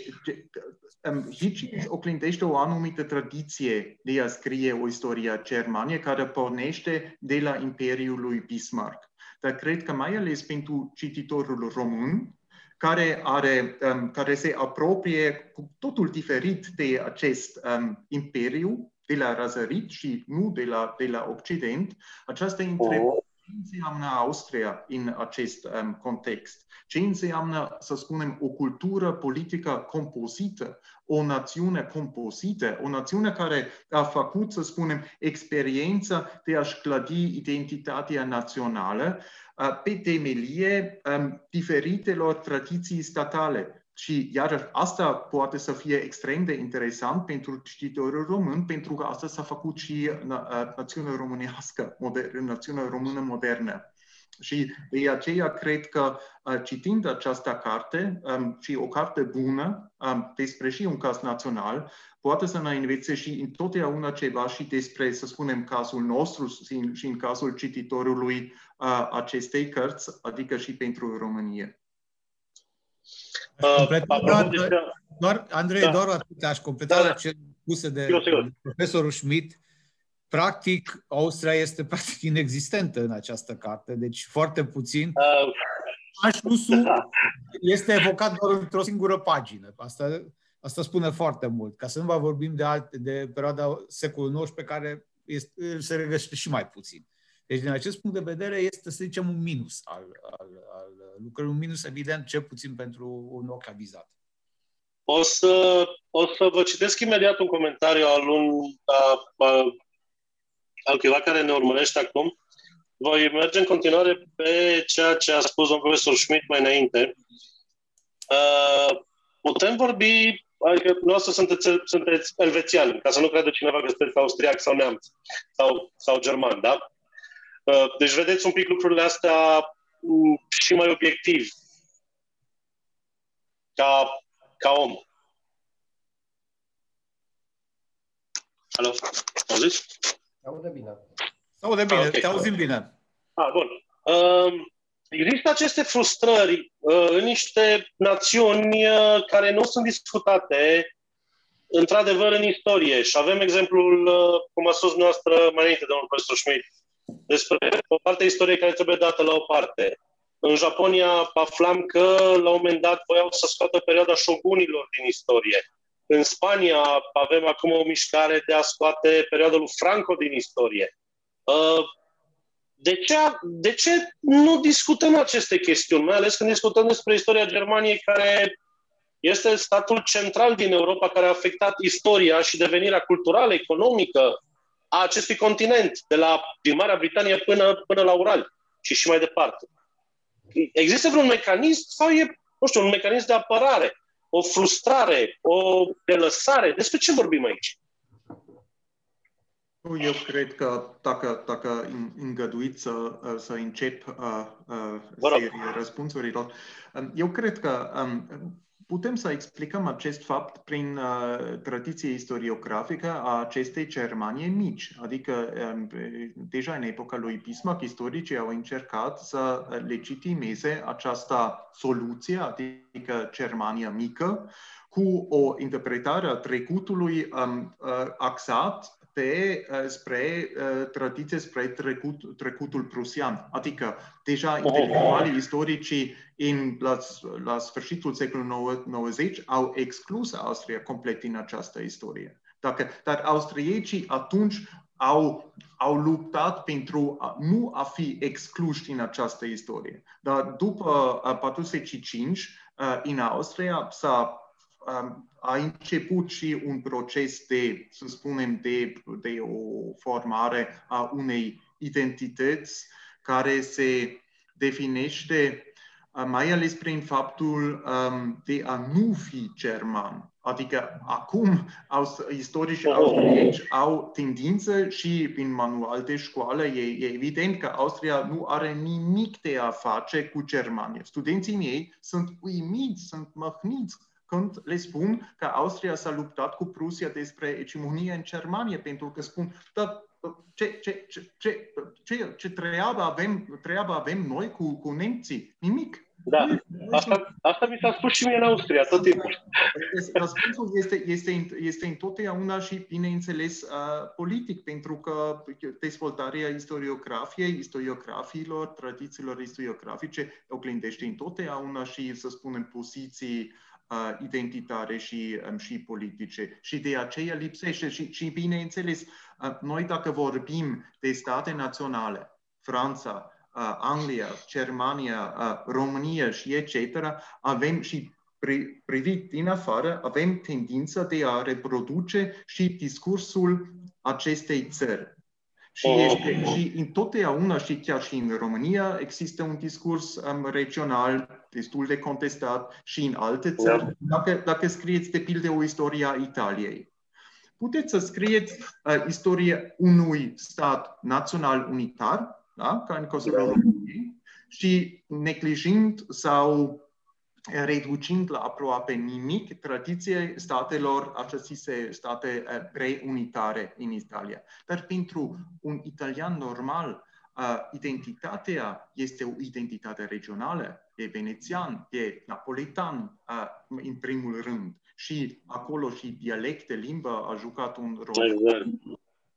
aici oglindește o anumită tradiție de a scrie o istorie a Germaniei care pornește de la Imperiul lui Bismarck. Dar cred că mai ales pentru cititorul român, care, are, um, care se apropie cu totul diferit de acest um, imperiu, de la răzărit și nu de la, de la Occident, această întrebare oh. Ce înseamnă Austria în acest um, context? Ce înseamnă, să spunem, o cultură politică compozită, o națiune compozită, o națiune care a făcut, să spunem, experiența de a-și clădi identitatea națională uh, pe temelie um, diferitelor tradiții statale și iar asta poate să fie extrem de interesant pentru cititorul român, pentru că asta s-a făcut și națiunea românească, moder- națiunea română modernă. Și de aceea cred că citind această carte, și o carte bună despre și un caz național, poate să ne învețe și întotdeauna ceva și despre, să spunem, cazul nostru și în cazul cititorului acestei cărți, adică și pentru România. Uh, doar, doar, Andrei, da. doar atât, aș completa da, da. ce spuse de profesorul Schmidt. Practic, Austria este practic inexistentă în această carte, deci foarte puțin. Uh, Anschlussul da. este evocat doar într-o singură pagină. Asta, asta spune foarte mult. Ca să nu mai vorbim de, alte, de perioada secolului XIX, care este, se regăsește și mai puțin. Deci, din acest punct de vedere, este, să zicem, un minus al, al, al lucrării, un minus evident, cel puțin pentru un ochi avizat. O să, o să vă citesc imediat un comentariu al, un, a, a, al cuiva care ne urmărește acum. Voi merge în continuare pe ceea ce a spus domnul profesor Schmidt mai înainte. Uh, putem vorbi, adică noastră sunteți, sunteți elvețian, ca să nu creadă cineva că sunteți austriac sau neamț sau, sau german, da? Uh, deci vedeți un pic lucrurile astea mm, și mai obiectiv ca, ca om. Alo? Auziți? Aude bine. Aude bine, ah, okay. te auzim bine. Ah, bun. Uh, există aceste frustrări uh, în niște națiuni uh, care nu sunt discutate într-adevăr în istorie. Și avem exemplul, uh, cum a spus noastră mai înainte, domnul profesor Schmidt, despre o parte a istoriei care trebuie dată la o parte. În Japonia aflam că la un moment dat voiau să scoată perioada șogunilor din istorie. În Spania avem acum o mișcare de a scoate perioada lui Franco din istorie. Uh, de ce, de ce nu discutăm aceste chestiuni, mai ales când discutăm despre istoria Germaniei, care este statul central din Europa care a afectat istoria și devenirea culturală, economică, a acestui continent, de la, din Marea Britanie până, până la Ural și și mai departe. Există vreun mecanism sau e, nu știu, un mecanism de apărare, o frustrare, o delăsare? Despre ce vorbim aici? Eu cred că dacă, dacă îngăduiți să, să încep uh, uh, seria răspunsurilor, um, eu cred că um, putem să explicăm acest fapt prin uh, tradiție istoriografică a acestei Germanie mici. Adică, um, deja în epoca lui Bismarck, istoricii au încercat să legitimeze această soluție, adică Germania mică, cu o interpretare a trecutului um, uh, axat pe, uh, spre uh, tradiție, spre trecut, trecutul prusian. Adică, deja oh. intelectualii istorici în, la, la sfârșitul secolului 90 au exclus Austria complet din această istorie. Dacă, dar austriecii atunci au, au luptat pentru a, nu a fi excluși din această istorie. Dar după 45, uh, în Austria s-a a început și un proces de, să spunem, de, de o formare a unei identități care se definește mai ales prin faptul um, de a nu fi german. Adică acum istorici austrieci au tendință și prin manual de școală e, e evident că Austria nu are nimic de a face cu Germania. Studenții mei sunt uimiți, sunt măhniți când le spun că Austria s-a luptat cu Prusia despre egemonie în Germania, pentru că spun, da, ce, ce, ce, ce, ce, ce treabă, avem, treabă avem noi cu, cu nemții? Nimic. Da, asta, asta mi s-a spus și mie în Austria tot timpul. Răspunsul este, este, este întotdeauna și, bineînțeles, uh, politic, pentru că dezvoltarea istoriografiei, istoriografiilor, tradițiilor istoriografice oglindește întotdeauna și, să spunem, poziții uh, identitare și, um, și politice. Și de aceea lipsește și, și bineînțeles, uh, noi dacă vorbim de state naționale, Franța, uh, Anglia, Germania, uh, România și etc., avem și privit din afară, avem tendința de a reproduce și discursul acestei țări. Și, oh. este, și întotdeauna, și chiar și în România, există un discurs um, regional destul de contestat și în alte țări. Dacă, dacă scrieți, de pildă, o istorie a Italiei, puteți să scrieți uh, istoria unui stat național unitar, da? ca în cazul României, și neglijând sau reducind la aproape nimic tradiție statelor, așa zise, state eh, preunitare în Italia. Dar pentru un italian normal, uh, identitatea este o identitate regională, e venețian, e napolitan, uh, în primul rând. Și acolo și dialecte, limba a jucat un rol. Exact.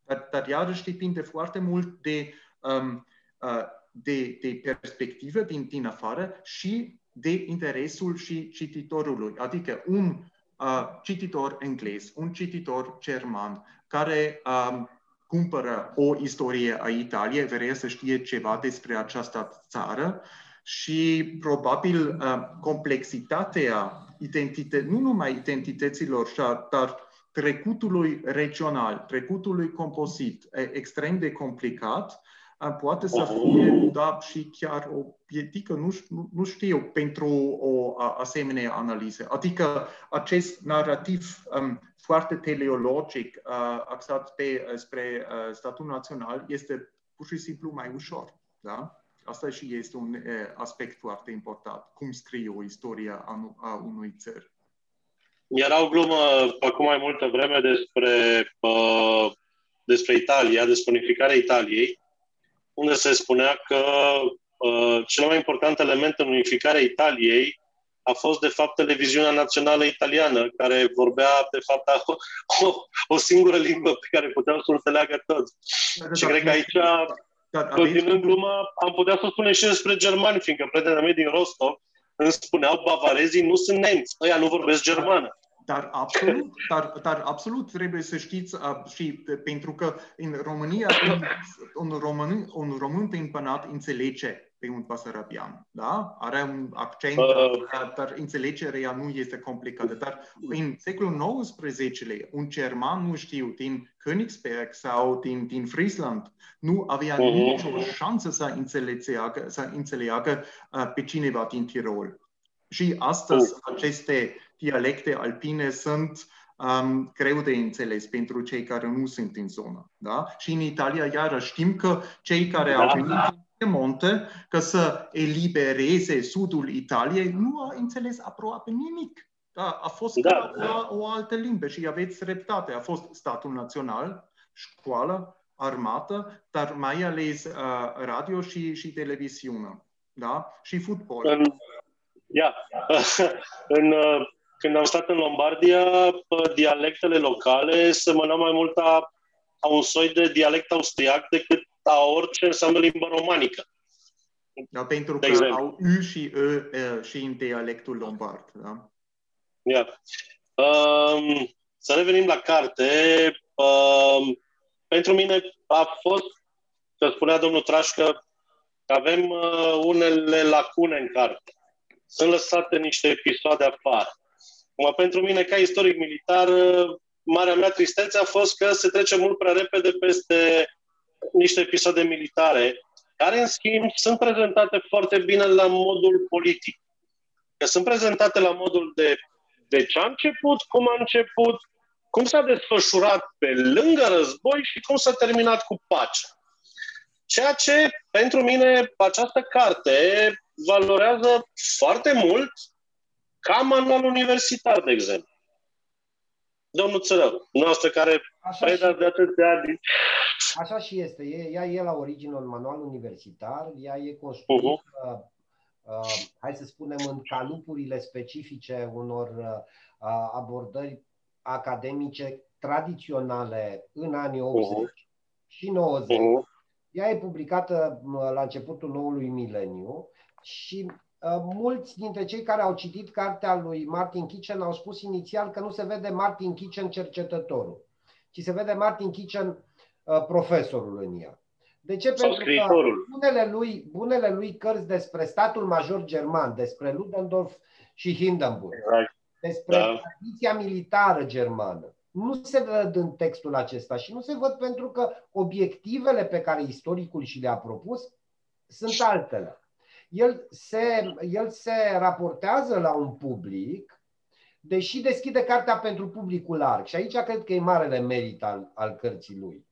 Dar, dar iarăși depinde foarte mult de, um, uh, de, de perspectivă din, din afară și de interesul și cititorului. Adică un uh, cititor englez, un cititor german, care um, cumpără o istorie a Italiei, vrea să știe ceva despre această țară și probabil uh, complexitatea identității, nu numai identităților, dar trecutului regional, trecutului composit, extrem de complicat, poate să fie, da, și chiar o pietică, nu, nu, nu știu, pentru o asemenea analiză. Adică acest narrativ um, foarte teleologic, uh, axat pe, uh, spre uh, statul național, este pur și simplu mai ușor. Da? Asta și este un uh, aspect foarte important. Cum scrie o istorie a, a unui țări. Era o glumă acum mai multă vreme despre, uh, despre Italia, despre unificarea Italiei, unde se spunea că uh, cel mai important element în unificarea Italiei a fost, de fapt, televiziunea națională italiană, care vorbea, de fapt, o, o, o singură limbă pe care puteau să o înțeleagă toți. Da, și cred că aici, continuând gluma, am putea să spunem și despre germani, fiindcă prietenii mei din Rostov îmi spuneau, bavarezii nu sunt nemți, ăia nu vorbesc germană. Dar absolut, dar, dar absolut trebuie să știți uh, și pentru că în România un, un, român, un român împănat înțelege pe un pasarabian, da? Are un accent, uh. dar, dar înțelegerea nu este complicată. Dar în secolul XIX, un german, nu știu, din Königsberg sau din, din Friesland, nu avea uh-huh. nicio șansă să înțeleagă, să înțeleagă uh, pe cineva din Tirol. Și astăzi uh. aceste dialecte alpine sunt um, greu de înțeles pentru cei care nu sunt în zonă. Da? Și în Italia, iarăși, știm că cei care da, au venit da. În monte, că să elibereze sudul Italiei, nu au înțeles aproape nimic Da, a fost da. la o altă limbă și aveți dreptate. A fost statul național, școală, armată, dar mai ales uh, radio și, și televiziune. Da? Și fotbal. În, yeah. în, uh, când am stat în Lombardia, dialectele locale semănau mai mult a, a un soi de dialect austriac decât a orice înseamnă limba romanică. Da, pentru că exemplu. au U și E și în dialectul lombard. Da? Yeah. Um, să revenim la carte. Um, pentru mine a fost, să spunea domnul Trașcă, că avem uh, unele lacune în carte. Sunt lăsate niște episoade afară. Acum, pentru mine, ca istoric militar, marea mea tristețe a fost că se trece mult prea repede peste niște episoade militare, care, în schimb, sunt prezentate foarte bine la modul politic. Că sunt prezentate la modul de de ce a început, cum a început, cum s-a desfășurat pe lângă război și cum s-a terminat cu pace. Ceea ce, pentru mine, această carte valorează foarte mult ca manual universitar, de exemplu. Domnul Țărău, noastră care preda de atâția ani. Așa și este. Ea e la origine un manual universitar, ea e construită, uh-huh. uh, hai să spunem, în calupurile specifice unor uh, abordări academice tradiționale în anii 80 uh-huh. și 90. Uh-huh. Ea e publicată uh, la începutul noului mileniu și Uh, mulți dintre cei care au citit cartea lui Martin Kitchen au spus inițial că nu se vede Martin Kitchen cercetătorul, ci se vede Martin Kitchen uh, profesorul în ea. De ce? Pentru că bunele lui, bunele lui cărți despre statul major german, despre Ludendorff și Hindenburg, exact. despre da. tradiția militară germană, nu se văd în textul acesta și nu se văd pentru că obiectivele pe care istoricul și le-a propus sunt altele el se, el se raportează la un public, deși deschide cartea pentru publicul larg. Și aici cred că e marele merit al, al cărții lui.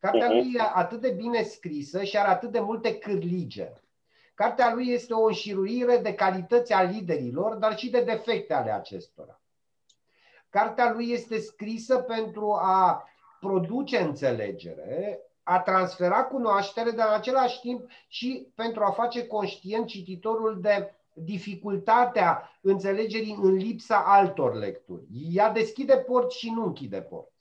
Cartea lui e atât de bine scrisă și are atât de multe cârlige. Cartea lui este o înșiruire de calități a liderilor, dar și de defecte ale acestora. Cartea lui este scrisă pentru a produce înțelegere, a transfera cunoaștere, dar în același timp și pentru a face conștient cititorul de dificultatea înțelegerii în lipsa altor lecturi. Ea deschide porți și nu închide porți.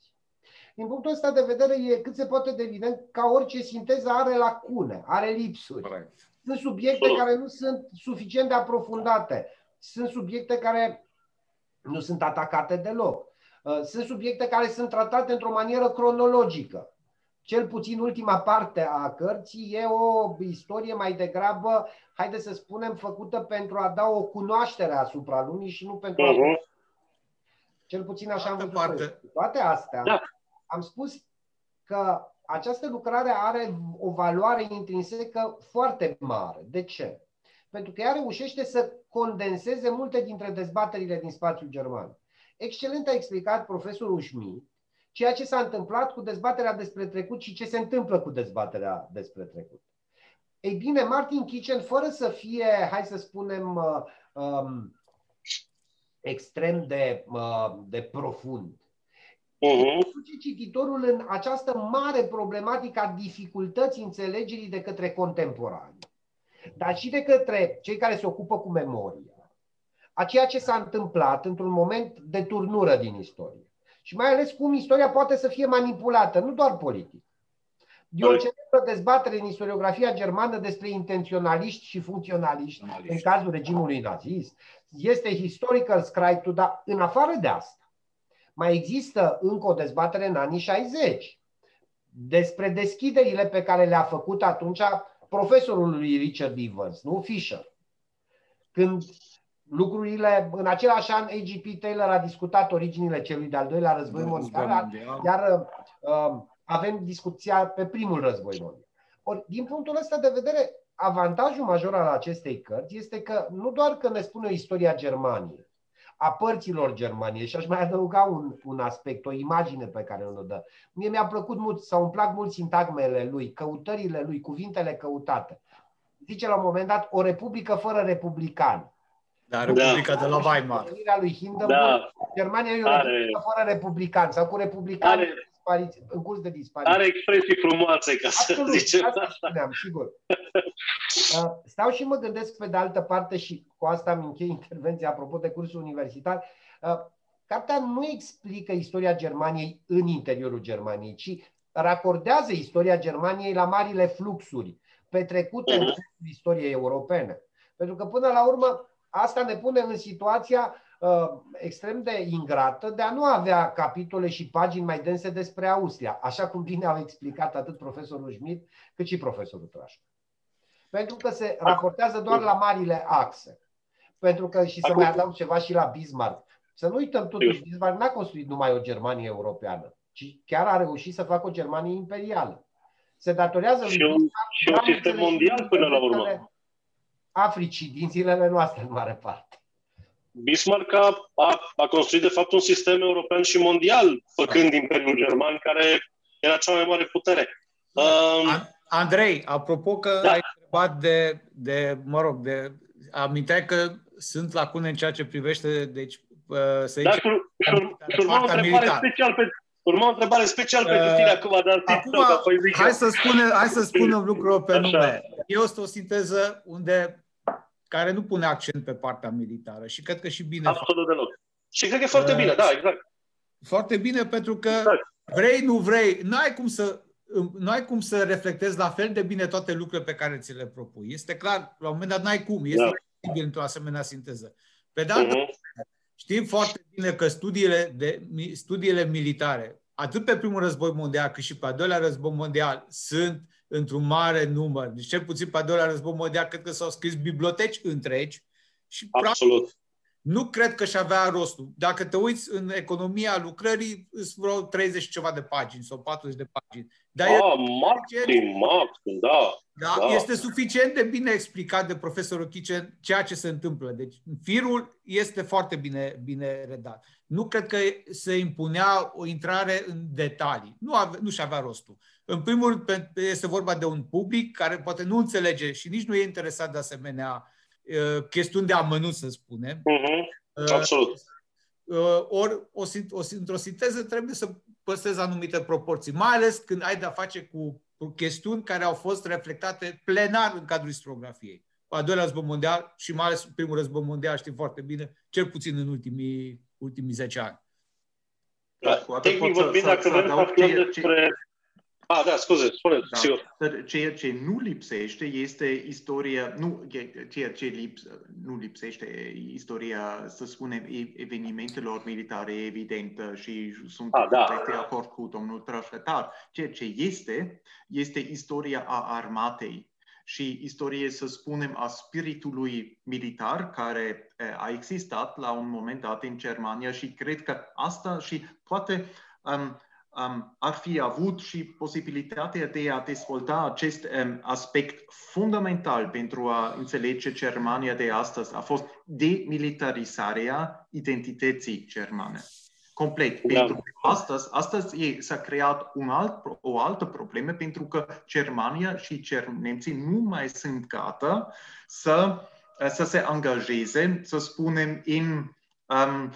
Din punctul ăsta de vedere, e cât se poate de evident ca orice sinteză are lacune, are lipsuri. Sunt subiecte care nu sunt suficient de aprofundate. Sunt subiecte care nu sunt atacate deloc. Uh, sunt subiecte care sunt tratate într-o manieră cronologică cel puțin ultima parte a cărții e o istorie mai degrabă, haide să spunem, făcută pentru a da o cunoaștere asupra lumii și nu pentru uh-huh. a... Mhm. Cel puțin așa am văzut. Parte. Toate astea, da. Am spus că această lucrare are o valoare intrinsecă foarte mare. De ce? Pentru că ea reușește să condenseze multe dintre dezbaterile din spațiul german. Excelent a explicat profesorul Schmidt ceea ce s-a întâmplat cu dezbaterea despre trecut și ce se întâmplă cu dezbaterea despre trecut. Ei bine, Martin Kitchen, fără să fie, hai să spunem, uh, um, extrem de, uh, de profund, uh-huh. duce cititorul în această mare problematică a dificultății înțelegerii de către contemporani, dar și de către cei care se ocupă cu memoria, a ceea ce s-a întâmplat într-un moment de turnură din istorie și mai ales cum istoria poate să fie manipulată, nu doar politic. E o celebră dezbatere în istoriografia germană despre intenționaliști și funcționaliști în cazul regimului nazist. Este historical scribe dar în afară de asta, mai există încă o dezbatere în anii 60 despre deschiderile pe care le-a făcut atunci profesorul lui Richard Evans, nu Fisher. Când lucrurile, în același an, A.G.P. Taylor a discutat originile celui de-al doilea război mondial, iar uh, avem discuția pe primul război mondial. Ori, din punctul ăsta de vedere, avantajul major al acestei cărți este că nu doar că ne spune o istoria Germaniei, a părților Germaniei și aș mai adăuga un, un aspect, o imagine pe care o dă. Mie mi-a plăcut mult sau îmi plac mult sintagmele lui, căutările lui, cuvintele căutate. Zice la un moment dat o republică fără republicani Da, Republica da. de la Weimar. lui Hindenburg, da. Germania e o are... fără republican sau cu republicani are... în curs de dispariție. Are expresii frumoase, ca Absolut, să zicem. Asta spuneam, sigur. Uh, stau și mă gândesc pe de altă parte și cu asta am închei intervenția apropo de cursul universitar. Uh, cartea nu explică istoria Germaniei în interiorul Germaniei, ci racordează istoria Germaniei la marile fluxuri petrecute uh-huh. în mhm. istoriei europene. Pentru că până la urmă asta ne pune în situația uh, extrem de ingrată de a nu avea capitole și pagini mai dense despre Austria, așa cum bine au explicat atât profesorul Schmidt cât și profesorul Trașcă. Pentru că se raportează doar la marile axe. Pentru că, și să mai adaug ceva și la Bismarck, să nu uităm totuși, Bismarck n-a construit numai o Germanie europeană, ci chiar a reușit să facă o Germanie imperială. Se datorează și un, și un sistem mondial până la urmă. Africii din zilele noastre, în mare parte. Bismarck a, a, a construit, de fapt, un sistem european și mondial, făcând Imperiul German, care era cea mai mare putere. Um, Andrei, apropo că da. ai întrebat de, de, mă rog, de, aminteai că sunt lacune în ceea ce privește, deci, uh, să da, zicem, și urma o întrebare special pe, urma o întrebare special uh, pentru tine acum, dar acum, hai, să spune, hai să spunem lucrurile pe Așa. nume. Este o sinteză unde care nu pune accent pe partea militară și cred că și bine Absolut deloc. Și cred că e foarte uh, bine, da, exact. Foarte bine pentru că exact. vrei, nu vrei, n-ai cum să nu ai cum să reflectezi la fel de bine toate lucrurile pe care ți le propui. Este clar, la un moment dat n-ai cum, este da. posibil într-o asemenea sinteză. Pe de altă uh-huh. știm foarte bine că studiile, de, studiile militare, atât pe primul război mondial cât și pe al doilea război mondial, sunt într-un mare număr. Deci cel puțin pe al doilea război mondial cred că s-au scris biblioteci întregi și Absolut. Practic, nu cred că și avea rostul. Dacă te uiți în economia lucrării, sunt vreo 30 ceva de pagini sau 40 de pagini. Dar ah, maxim, maxim, da, da, da. Este suficient de bine explicat de profesorul Kitchen ceea ce se întâmplă. Deci firul este foarte bine, bine redat. Nu cred că se impunea o intrare în detalii. Nu, ave, nu și avea rostul. În primul rând, este vorba de un public care poate nu înțelege și nici nu e interesat de asemenea Uh, chestiuni de amănunt, să spunem. Uh-huh. Absolut. Uh, ori o, o, într-o sinteză trebuie să păstrezi anumite proporții, mai ales când ai de-a face cu, cu chestiuni care au fost reflectate plenar în cadrul istoriografiei. Al doilea război mondial și mai ales primul război mondial, știm foarte bine, cel puțin în ultimii, ultimii 10 ani. Da, tehnic vorbind, dacă vrem să aflăm despre Ah, da, scuze, spune, da. sigur. Ceea ce nu lipsește este istoria, nu, ceea ce lips, nu lipsește istoria, să spunem, evenimentelor militare, evident, și sunt ah, da. de acord cu domnul Trașătar. Ceea ce este, este istoria a armatei și istorie, să spunem, a spiritului militar care a existat la un moment dat în Germania și cred că asta și poate um, um, ar fi avut și posibilitatea de a dezvolta acest um, aspect fundamental pentru a înțelege Germania de astăzi. A fost demilitarizarea identității germane. Complet. Da. Pentru că astăzi, astăzi e, s-a creat un alt, o altă problemă pentru că Germania și nemții nu mai sunt gata să, să se angajeze, să spunem, în um, uh,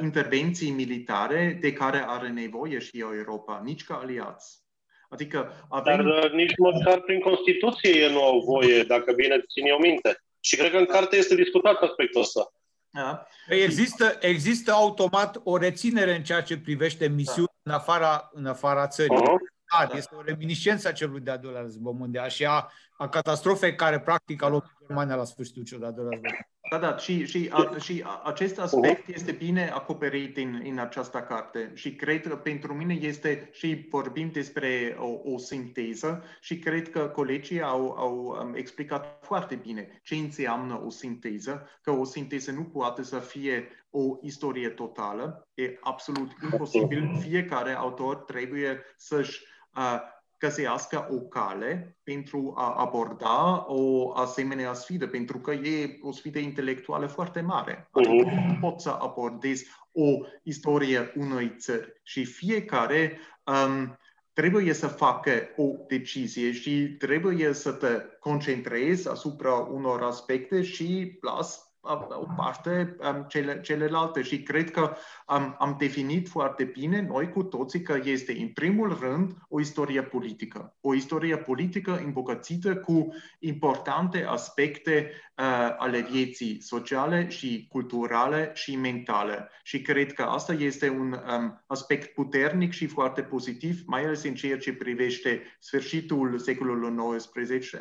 intervenții militare de care are nevoie și Europa, nici ca aliați. Adică avem... Dar uh, nici măcar prin Constituție nu au voie, dacă bine țin eu minte. Și cred că în carte este discutat aspectul ăsta. Da. Există, există automat o reținere în ceea ce privește misiuni da. în, afara, în afara țării. Uh-huh. Da, este o reminiscență a celui de-al doilea război mondial și a, a catastrofei care practic a luat Germania la sfârșitul celui de-al doilea război da, da, și, și, a, și acest aspect este bine acoperit în, în această carte și cred că pentru mine este și vorbim despre o, o sinteză și cred că colegii au, au um, explicat foarte bine ce înseamnă o sinteză, că o sinteză nu poate să fie o istorie totală, e absolut imposibil. Fiecare autor trebuie să-și uh, găsească o cale pentru a aborda o asemenea sfidă, pentru că e o sfidă intelectuală foarte mare. Adică uh-huh. nu poți să abordezi o istorie unei țări și fiecare um, trebuie să facă o decizie și trebuie să te concentrezi asupra unor aspecte și las o parte um, cele, celelalte și cred că am, am definit foarte bine noi cu toții că este în primul rând o istorie politică. O istorie politică îmbogățită cu importante aspecte uh, ale vieții sociale și culturale și mentale. Și cred că asta este un um, aspect puternic și foarte pozitiv, mai ales în ceea ce privește sfârșitul secolului XIX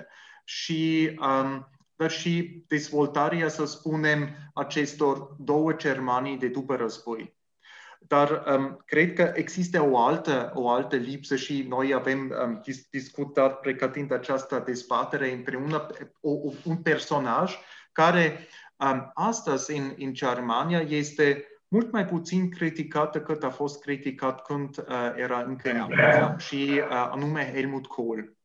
și um, dar și dezvoltarea, să spunem, acestor două Germanii de după război. Dar um, cred că există o altă, o altă lipsă și noi avem um, dis- discutat pregătind această dezbatere împreună o, o, un personaj care um, astăzi în, în Germania este mult mai puțin criticat decât a fost criticat când uh, era încă în viață, și uh, anume Helmut Kohl.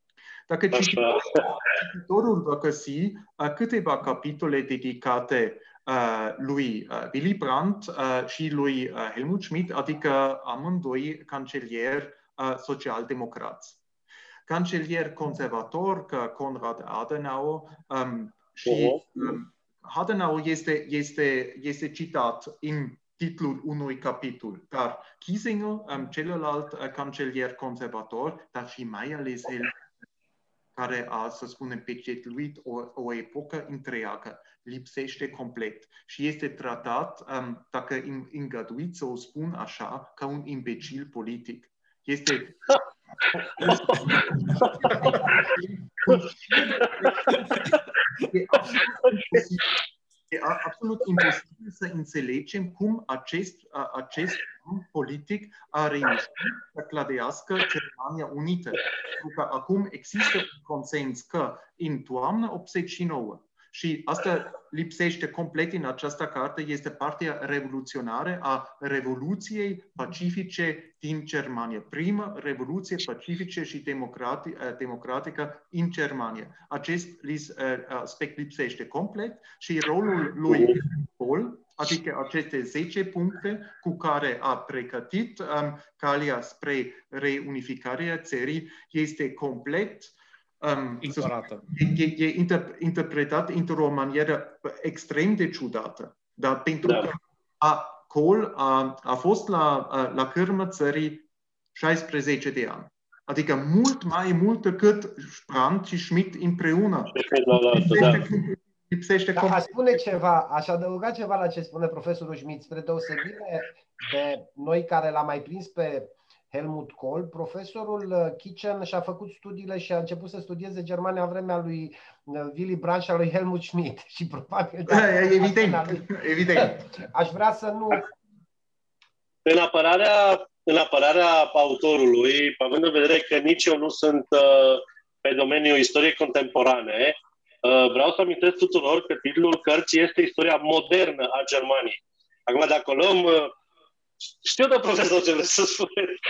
Dacă cititorul va găsi uh, câteva capitole dedicate uh, lui uh, Willy Brandt uh, și lui uh, Helmut Schmidt, adică amândoi cancelieri uh, social-democrați. Cancelier conservator ca Konrad Adenauer um, și um, Adenauer este, este, este citat în titlul unui capitol, dar Kiesinger, um, celălalt uh, cancelier conservator, dar și mai ales el care a, să spunem, pecetuit o, o epocă întreagă, lipsește complet și este tratat, um, dacă îngăduit să o spun așa, ca un imbecil politic. Este e absolut imposibil să înțelegem cum acest, acest politic a reușit să clădească Germania Unită. Pentru că acum există un consens că în toamnă 89 și asta lipsește complet în această carte, este partea revoluționară a Revoluției Pacifice din Germania. Prima revoluție pacifice și democrati, eh, democratică în Germania. Acest eh, aspect lipsește complet și rolul lui Paul, adică aceste 10 puncte cu care a pregătit um, calea spre reunificarea țării, este complet um, e, e, e inter, interpretat într-o manieră extrem de ciudată. Dar pentru da. că a, Cole a, a fost la, la cârmă țării 16 de ani. Adică mult mai mult decât Brandt și Schmidt împreună. Da, da. Lipsește da, aș spune ceva, aș adăuga ceva la ce spune profesorul Schmidt, spre deosebire de noi care l-am mai prins pe Helmut Kohl, profesorul uh, Kitchen și-a făcut studiile și a început să studieze Germania în vremea lui uh, Willy Brandt și a lui Helmut Schmidt și probabil... Da, evident, lui... evident. Aș vrea să nu... În apărarea, în apărarea autorului, având în vedere că nici eu nu sunt uh, pe domeniul istoriei contemporane, uh, vreau să amintesc tuturor că titlul cărții este Istoria modernă a Germaniei. Acum, dacă luăm uh, știu de profesor ce vreți să spuneți.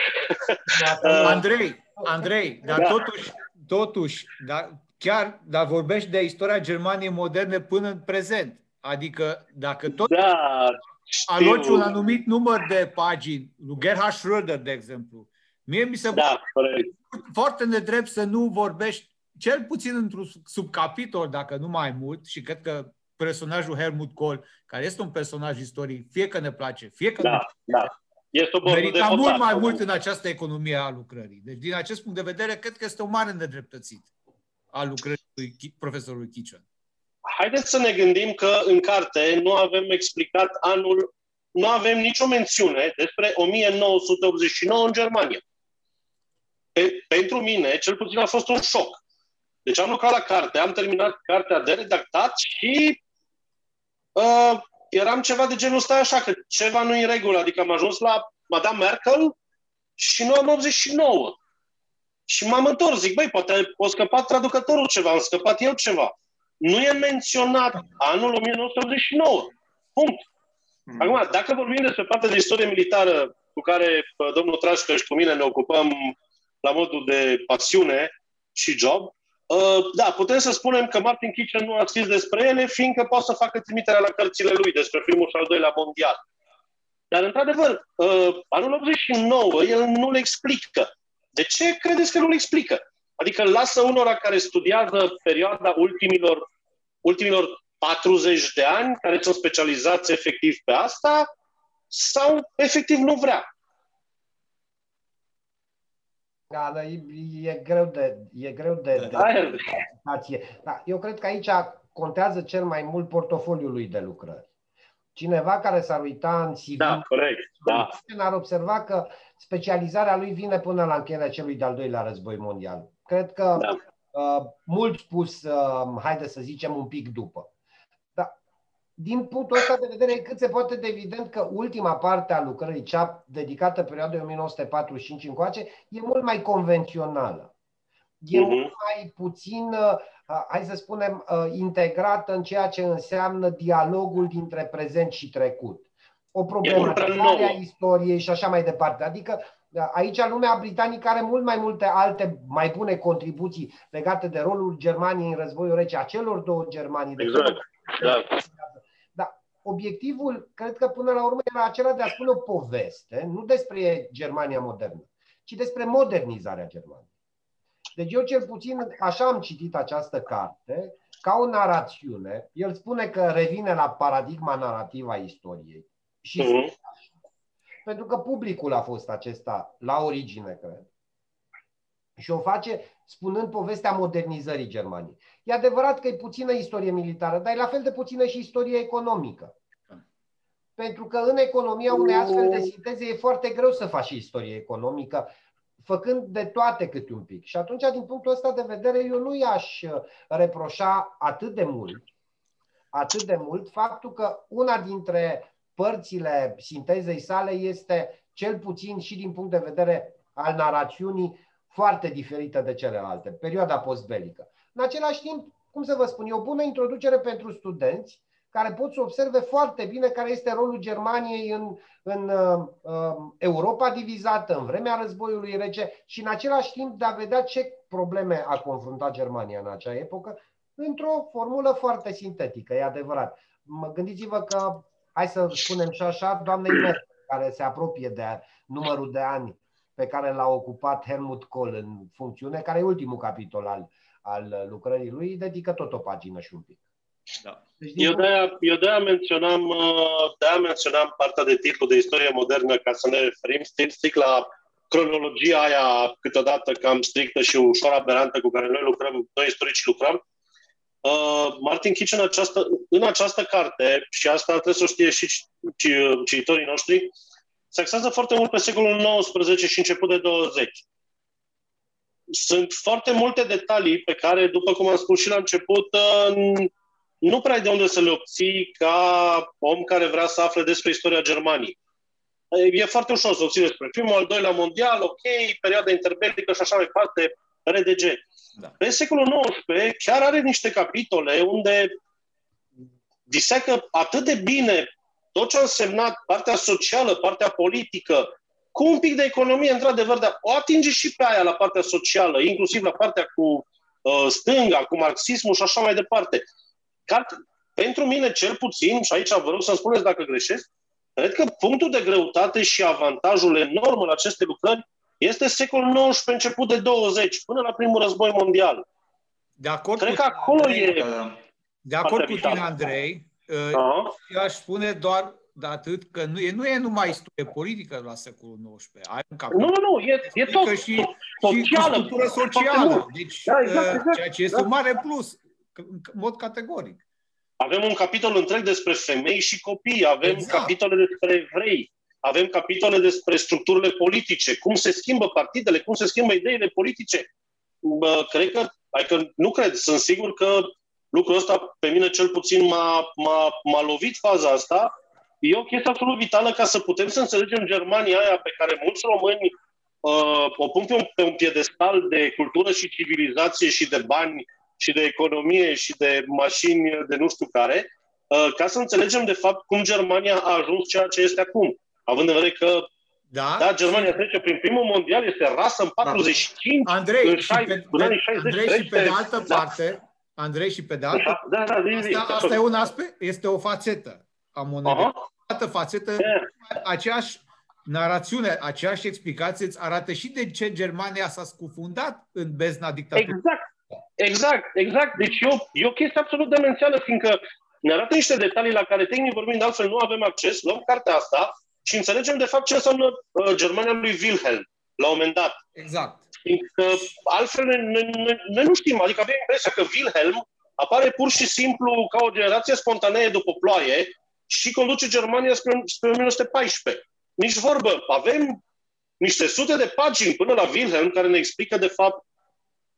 Andrei, Andrei, dar da. totuși, totuși dar chiar dar vorbești de istoria Germaniei moderne până în prezent. Adică dacă tot da, aloci un anumit număr de pagini, lui Gerhard Schröder, de exemplu, mie mi se da, foarte nedrept să nu vorbești cel puțin într-un subcapitol, dacă nu mai mult, și cred că personajul Helmut Kohl, care este un personaj istoric, fie că ne place, fie că da, nu da. Este o merita mult mai mult în această economie a lucrării. Deci, din acest punct de vedere, cred că este o mare nedreptățit a lucrării lui profesorului Kitchen. Haideți să ne gândim că în carte nu avem explicat anul, nu avem nicio mențiune despre 1989 în Germania. Pe, pentru mine, cel puțin a fost un șoc. Deci am lucrat la carte, am terminat cartea de redactat și uh, eram ceva de genul ăsta așa, că ceva nu e în regulă. Adică am ajuns la Madame Merkel și nu am 89. Și m-am întors, zic, băi, poate o scăpat traducătorul ceva, am scăpat eu ceva. Nu e menționat anul 1989. Punct. Hmm. Acum, dacă vorbim despre partea de istorie militară cu care domnul Trașcă și cu mine ne ocupăm la modul de pasiune și job, Uh, da, putem să spunem că Martin Kitchen nu a scris despre ele, fiindcă poate să facă trimiterea la cărțile lui despre primul și al doilea mondial. Dar, într-adevăr, uh, anul 89, el nu le explică. De ce credeți că nu le explică? Adică lasă unora care studiază perioada ultimilor, ultimilor 40 de ani care sunt specializați efectiv pe asta sau efectiv nu vrea. Da, da, e, e greu de, e greu de, da, de Da, eu cred că aici contează cel mai mult portofoliul lui de lucrări. Cineva care s-ar uita în CV, da, corect, da. ar observa că specializarea lui vine până la încheierea celui de-al doilea război mondial. Cred că da. uh, mult spus, uh, haide să zicem, un pic după. Dar din punctul ăsta de vedere, e cât se poate de evident că ultima parte a lucrării, cea dedicată perioadei 1945 încoace, e mult mai convențională. E uh-huh. mult mai puțin, uh, hai să spunem, uh, integrată în ceea ce înseamnă dialogul dintre prezent și trecut. O problematizare a istoriei și așa mai departe. Adică da, aici lumea britanică are mult mai multe alte mai bune contribuții legate de rolul Germaniei în războiul rece, a celor două Germanii. Exact. Da. Dar obiectivul, cred că până la urmă era acela de a spune o poveste, nu despre Germania modernă, ci despre modernizarea Germaniei. Deci eu cel puțin așa am citit această carte, ca o narațiune. El spune că revine la paradigma narrativă a istoriei. Și uh-huh. Pentru că publicul a fost acesta la origine, cred. Și o face spunând povestea modernizării Germaniei. E adevărat că e puțină istorie militară, dar e la fel de puțină și istorie economică. Pentru că în economia unei astfel de sinteze e foarte greu să faci istorie economică, făcând de toate câte un pic. Și atunci, din punctul ăsta de vedere, eu nu i-aș reproșa atât de mult, atât de mult faptul că una dintre părțile sintezei sale este cel puțin și din punct de vedere al narațiunii foarte diferită de celelalte, perioada postbelică. În același timp, cum să vă spun, e o bună introducere pentru studenți care pot să observe foarte bine care este rolul Germaniei în, în uh, Europa divizată, în vremea războiului rece și în același timp de a vedea ce probleme a confruntat Germania în acea epocă într-o formulă foarte sintetică, e adevărat. Gândiți-vă că, hai să spunem și așa, doamnei Merkel, care se apropie de numărul de ani pe care l-a ocupat Helmut Kohl în funcțiune, care e ultimul capitol al, al lucrării lui, dedică tot o pagină și un pic. Da. Deci, eu, de-aia, eu de-aia, menționam, uh, de-aia menționam partea de tipul de istorie modernă ca să ne referim strict la cronologia aia câteodată cam strictă și ușor aberantă cu care noi lucrăm, noi istorici lucrăm. Uh, Martin Kitch în această, în această carte, și asta trebuie să o știe și cititorii noștri, se axează foarte mult pe secolul XIX și început de 20. Sunt foarte multe detalii pe care, după cum am spus și la început, uh, nu prea ai de unde să le obții ca om care vrea să afle despre istoria Germaniei. E foarte ușor să obții despre primul, al doilea mondial, ok, perioada interbelică și așa mai departe, RDG. Da. Pe secolul XIX chiar are niște capitole unde disecă atât de bine tot ce a însemnat partea socială, partea politică, cu un pic de economie, într-adevăr, dar o atinge și pe aia la partea socială, inclusiv la partea cu uh, stânga, cu marxismul și așa mai departe. Carte, pentru mine, cel puțin, și aici vă rog să-mi spuneți dacă greșesc, cred că punctul de greutate și avantajul enorm în aceste lucrări este secolul XIX, început de 20, până la primul război mondial. De acord cred că acolo Andrei, e... De acord cu tine, Andrei, uh-huh. eu aș spune doar de atât că nu e, nu e numai istorie politică la secolul XIX. Ai un capitol. Nu, nu, nu, e, e tot și, socială. Și socială. Deci, da, exact, exact, ceea ce este da. un mare plus în mod categoric. Avem un capitol întreg despre femei și copii, avem exact. capitole despre evrei, avem capitole despre structurile politice, cum se schimbă partidele, cum se schimbă ideile politice. Bă, cred că, adică nu cred, sunt sigur că lucrul ăsta pe mine cel puțin m-a, m-a, m-a lovit faza asta. E o chestie absolut vitală ca să putem să înțelegem Germania aia pe care mulți români uh, o pun pe un, pe un piedestal de cultură și civilizație și de bani și de economie și de mașini de nu știu care, uh, ca să înțelegem de fapt cum Germania a ajuns ceea ce este acum. Având în vedere că da, da Germania trece prin primul mondial, este rasă în 45, da. Andrei, în 60, pe, anii 60. Andrei, și pe de altă da. parte, Andrei, și pe de altă da, da, da, zi, asta, asta e un aspect, este o fațetă a monedei. Uh-huh. Altă fațetă, yeah. aceeași narațiune, aceeași explicație îți arată și de ce Germania s-a scufundat în bezna dictaturii. Exact. Exact, exact. Deci e o, e o chestie absolut demențială, fiindcă ne arată niște detalii la care, tehnic vorbind, altfel nu avem acces, luăm cartea asta și înțelegem, de fapt, ce înseamnă uh, Germania lui Wilhelm, la un moment dat. Exact. Fiindcă altfel noi nu știm, adică avem impresia că Wilhelm apare pur și simplu ca o generație spontanee după ploaie și conduce Germania spre, spre 1914. Nici vorbă. Avem niște sute de pagini până la Wilhelm care ne explică, de fapt,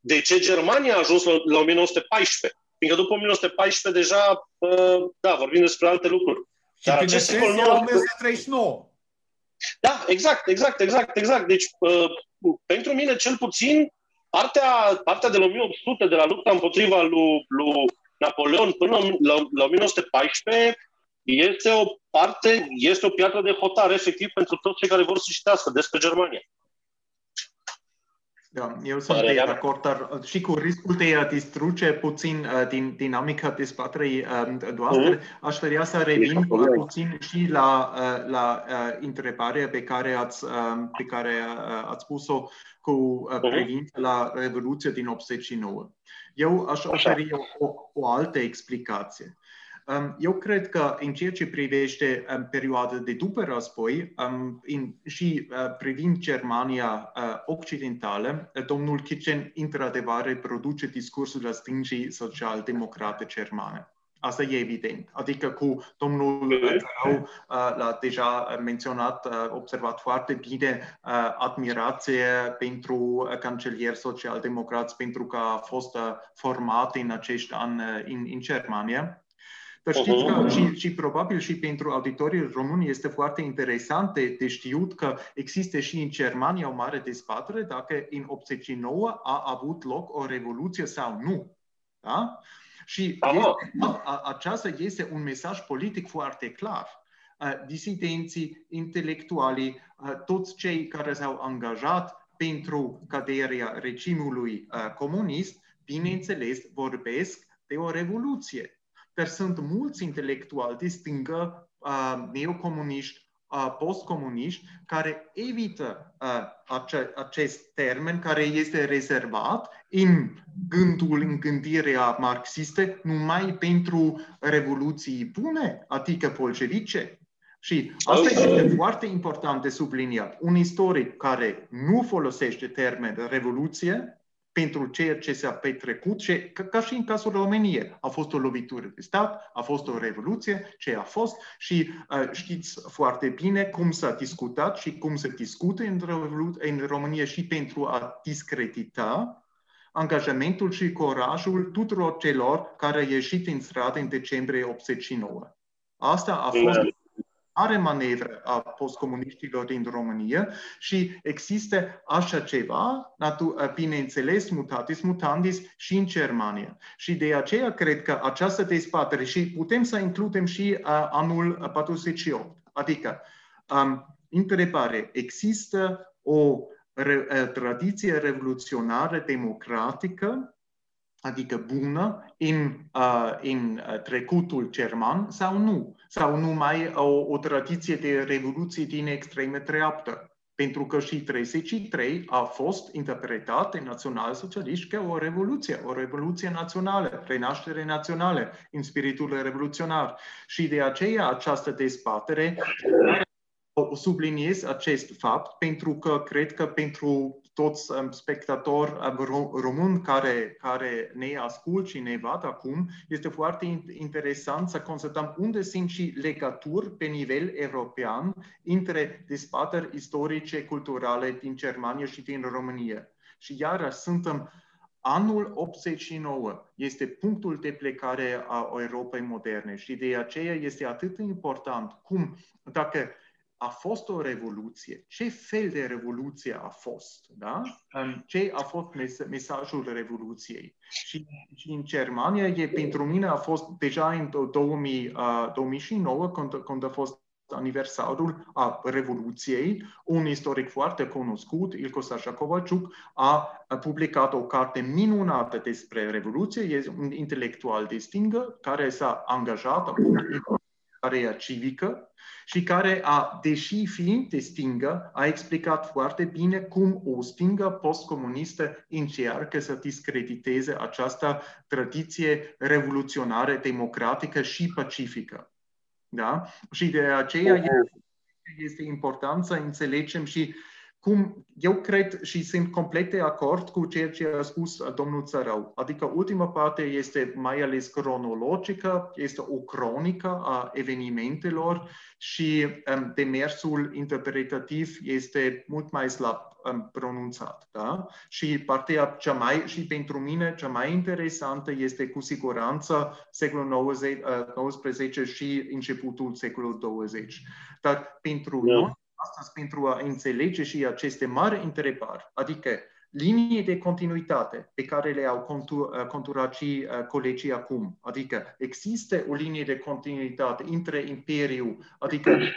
de ce Germania a ajuns la, la 1914. Fiindcă după 1914 deja, uh, da, vorbim despre alte lucruri. Și Dar acest secol 1939. Da, exact, exact, exact, exact. Deci, uh, pentru mine, cel puțin, partea, partea de la 1800, de la lupta împotriva lui, lui Napoleon până la, la 1914, este o parte, este o piatră de hotar, efectiv, pentru toți cei care vor să citească despre Germania. Da, eu sunt de acord, dar uh, și cu riscul de a distruge puțin uh, din dinamica dezbaterii uh, noastre, mm-hmm. aș vrea să revin puțin și la, uh, la uh, întrebarea pe care ați, uh, pe care uh, ați pus-o cu uh, mhm. privință la Revoluția din 89. Eu aș oferi o, o altă explicație. Um, eu cred că în ceea ce privește um, perioada de după război um, in, și uh, privind Germania uh, Occidentală, uh, domnul Kitchen într-adevăr reproduce discursul la stângii social-democrate germane. Asta e evident. Adică cu domnul Trau l-a deja menționat, observat foarte bine admirație pentru cancelier social-democrați pentru că a fost format în acești ani în, în Germania. Dar știți că și, și probabil și pentru auditorii români este foarte interesant de, de știut că există și în Germania o mare dezbatere dacă în 89 a avut loc o revoluție sau nu. Da? Și este, a, aceasta este un mesaj politic foarte clar. Disidenții, intelectualii, toți cei care s-au angajat pentru caderea regimului comunist, bineînțeles, vorbesc de o revoluție dar sunt mulți intelectuali de stângă, uh, neocomuniști, uh, postcomuniști, care evită uh, ace- acest termen care este rezervat în gândul, în gândirea marxistă, numai pentru revoluții bune, adică bolșevice. Și asta este foarte important de subliniat. Un istoric care nu folosește termen revoluție pentru ceea ce s-a petrecut și ca, ca și în cazul României. A fost o lovitură de stat, a fost o revoluție, ce a fost și uh, știți foarte bine cum s-a discutat și cum se discută în, în România și pentru a discredita angajamentul și curajul tuturor celor care au ieșit în stradă în decembrie 89. Asta a fost mare manevră a postcomuniștilor din România și există așa ceva, bineînțeles, mutatis mutandis și în Germania. Și de aceea cred că această dezbatere, și putem să includem și uh, anul 48, adică um, întrebare, există o re, uh, tradiție revoluționară democratică adică bună, în, uh, în trecutul german sau nu? Sau numai o, o tradiție de revoluție din extremă dreaptă? Pentru că și 33 a fost interpretat de național-socialiști ca o revoluție, o revoluție națională, renaștere națională, în spiritul revoluționar. Și de aceea această dezbatere subliniez acest fapt pentru că cred că pentru toți um, spectatori um, români care, care ne ascult și ne văd acum, este foarte interesant să constatăm unde sunt și legături pe nivel european între dezbateri istorice, culturale din Germania și din România. Și iar suntem Anul 89 este punctul de plecare a Europei moderne și de aceea este atât de important cum, dacă a fost o revoluție. Ce fel de revoluție a fost? Da? Ce a fost mesajul revoluției? Și, și în Germania, e, pentru mine a fost deja în 2000, uh, 2009, când, când a fost aniversarul a Revoluției, un istoric foarte cunoscut, Ilko Sasha Kovaciuc, a publicat o carte minunată despre Revoluție, este un intelectual distingă care s-a angajat acum care civică și care a, deși fiind de stingă, a explicat foarte bine cum o stingă postcomunistă încearcă să discrediteze această tradiție revoluționară, democratică și pacifică. Da? Și de aceea este important să înțelegem și cum eu cred și sunt complet de acord cu ceea ce a spus domnul Țărău. Adică ultima parte este mai ales cronologică, este o cronică a evenimentelor și um, demersul interpretativ este mult mai slab um, pronunțat. Da? Și partea cea mai, și pentru mine, cea mai interesantă este cu siguranță secolul XIX uh, și începutul secolului 20. Dar pentru yeah. noi, astăzi pentru a înțelege și aceste mari întrebări, adică linii de continuitate pe care le-au contur, uh, conturat și uh, colegii acum. Adică există o linie de continuitate între Imperiu, adică uh,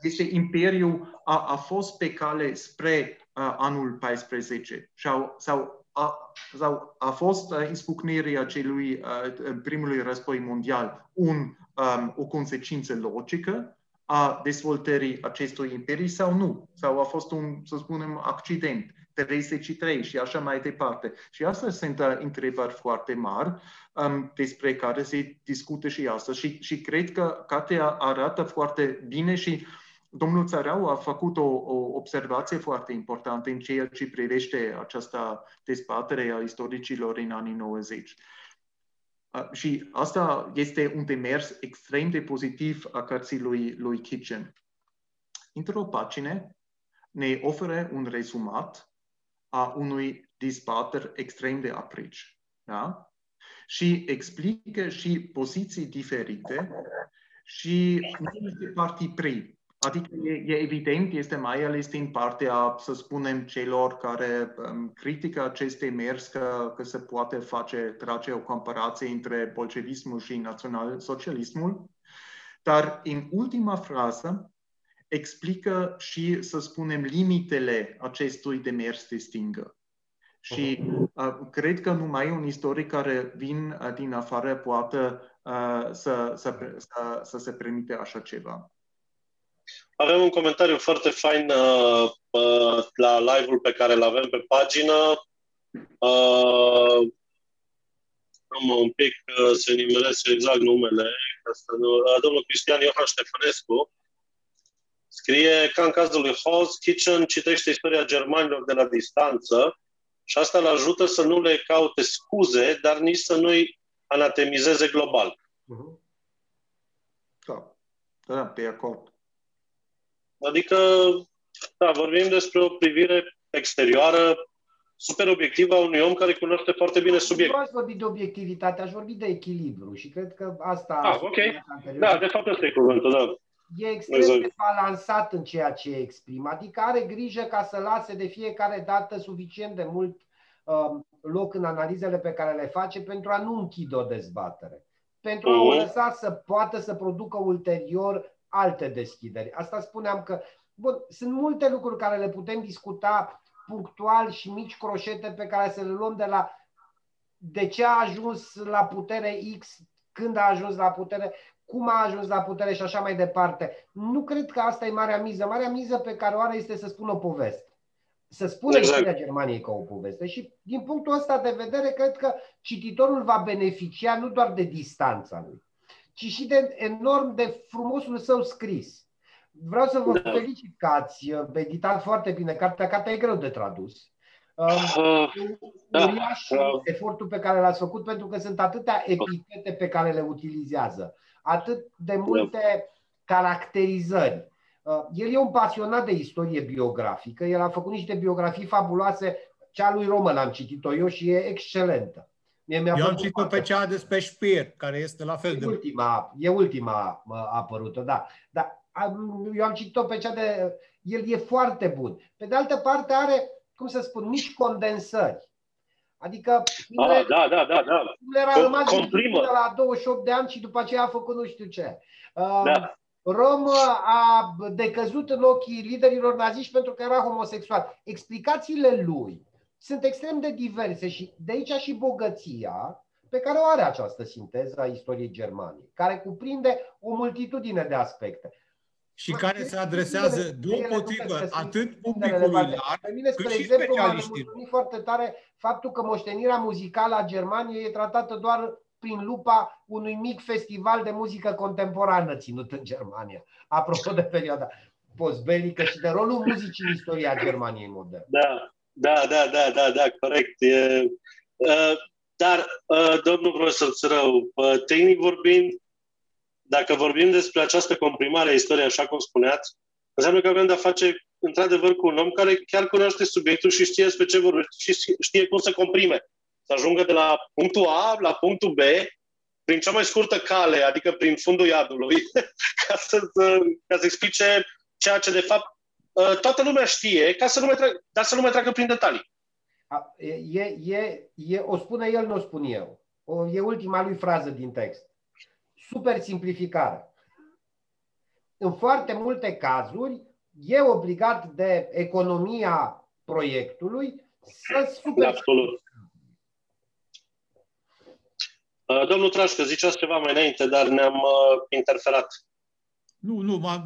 este Imperiu a, a fost pe cale spre uh, anul 14 sau, sau a, sau a fost uh, izbucnirea celui uh, primului război mondial un, um, o consecință logică a dezvoltării acestui imperii sau nu, sau a fost un, să spunem, accident, 33 și așa mai departe. Și asta sunt uh, întrebări foarte mari um, despre care se discută și astăzi. Și, și cred că cartea arată foarte bine și domnul Țarau a făcut o, o observație foarte importantă în ceea ce privește această dezbatere a istoricilor în anii 90. Și asta este un demers extrem de pozitiv a cărții lui, lui Kitchen. Într-o pagină ne oferă un rezumat a unui dezbater extrem de aprici. Da? Și explică și poziții diferite și niște partii prii Adică e, e evident, este mai ales din partea, să spunem, celor care um, critică aceste mers că, că se poate face, trage o comparație între bolșevismul și național-socialismul. Dar în ultima frază explică și, să spunem, limitele acestui demers de stingă. Și uh, cred că numai un istoric care vin uh, din afară poate uh, să, să, să, să se permite așa ceva. Avem un comentariu foarte fain uh, uh, la live-ul pe care îl avem pe pagină. Uh, un pic uh, să nimelesc exact numele. Asta nu, uh, domnul Cristian Iohan Ștefănescu scrie ca în cazul lui House, Kitchen citește istoria germanilor de la distanță și asta îl ajută să nu le caute scuze, dar nici să nu-i anatemizeze global. Uh-huh. Da, da, de acord. Adică, da, vorbim despre o privire exterioară, super obiectivă a unui om care cunoaște foarte bine subiectul. Nu aș vorbi de obiectivitate, aș vorbi de echilibru și cred că asta... Ah, ok. Da, de fapt ăsta e cuvântul, da. E extrem exact. de balansat în ceea ce exprimă, adică are grijă ca să lase de fiecare dată suficient de mult uh, loc în analizele pe care le face pentru a nu închide o dezbatere, pentru a o mhm. lăsa să poată să producă ulterior alte deschideri. Asta spuneam că bun, sunt multe lucruri care le putem discuta punctual și mici croșete pe care să le luăm de la de ce a ajuns la putere X, când a ajuns la putere, cum a ajuns la putere și așa mai departe. Nu cred că asta e marea miză. Marea miză pe care o are este să spună o poveste. Să spună exact. istoria Germaniei ca o poveste. Și din punctul ăsta de vedere, cred că cititorul va beneficia nu doar de distanța lui, ci și de enorm de frumosul său scris. Vreau să vă da. felicit că ați uh, editat foarte bine cartea. Cartea e greu de tradus. Uh, da. Uriaș uh. efortul pe care l-ați făcut pentru că sunt atâtea epitete pe care le utilizează, atât de multe da. caracterizări. Uh, el e un pasionat de istorie biografică, el a făcut niște biografii fabuloase, cea lui Roman am citit-o eu și e excelentă. Mie mi-a Eu am citit pe cea despre Speer, care este la fel e de... Ultima, e ultima apărută, da. Dar eu am citit-o pe cea de... El e foarte bun. Pe de altă parte are, cum să spun, mici condensări. Adică ah, da, da, da, da. Fuller a rămas la 28 de ani și după aceea a făcut nu știu ce. Da. Rom a decăzut în ochii liderilor naziști pentru că era homosexual. Explicațiile lui sunt extrem de diverse și de aici și bogăția pe care o are această sinteză a istoriei Germaniei, care cuprinde o multitudine de aspecte. Și Ma, care se adresează deopotrivă atât publicului larg, pe mine, spre exemplu, m-a foarte tare faptul că moștenirea muzicală a Germaniei e tratată doar prin lupa unui mic festival de muzică contemporană ținut în Germania. Apropo de perioada postbelică și de rolul muzicii în istoria Germaniei moderne. Da, da, da, da, da, da corect. E, uh, dar, uh, domnul profesor Țărău, uh, tehnic vorbind, dacă vorbim despre această comprimare a istoriei, așa cum spuneați, înseamnă că avem de-a face, într-adevăr, cu un om care chiar cunoaște subiectul și știe despre ce vorbește și știe cum să comprime. Să ajungă de la punctul A la punctul B prin cea mai scurtă cale, adică prin fundul iadului, ca să, ca să explice ceea ce, de fapt, uh, toată lumea știe, ca să nu mai trag, dar să nu mai treacă prin detalii. E, e, e, o spune el, nu o spun eu. O, e ultima lui frază din text. Super simplificare. În foarte multe cazuri, e obligat de economia proiectului să super... Absolut. Uh, domnul Trașcă, ziceați ceva mai înainte, dar ne-am uh, interferat. Nu, nu, am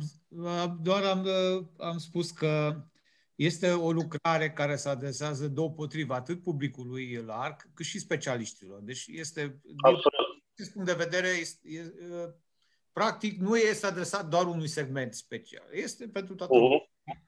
doar am, am spus că este o lucrare care se adresează deopotrivă atât publicului larg, cât și specialiștilor. Deci este, Absolut. din punct de vedere, este, e, practic nu este adresat doar unui segment special. Este pentru toată uh-huh. lumea.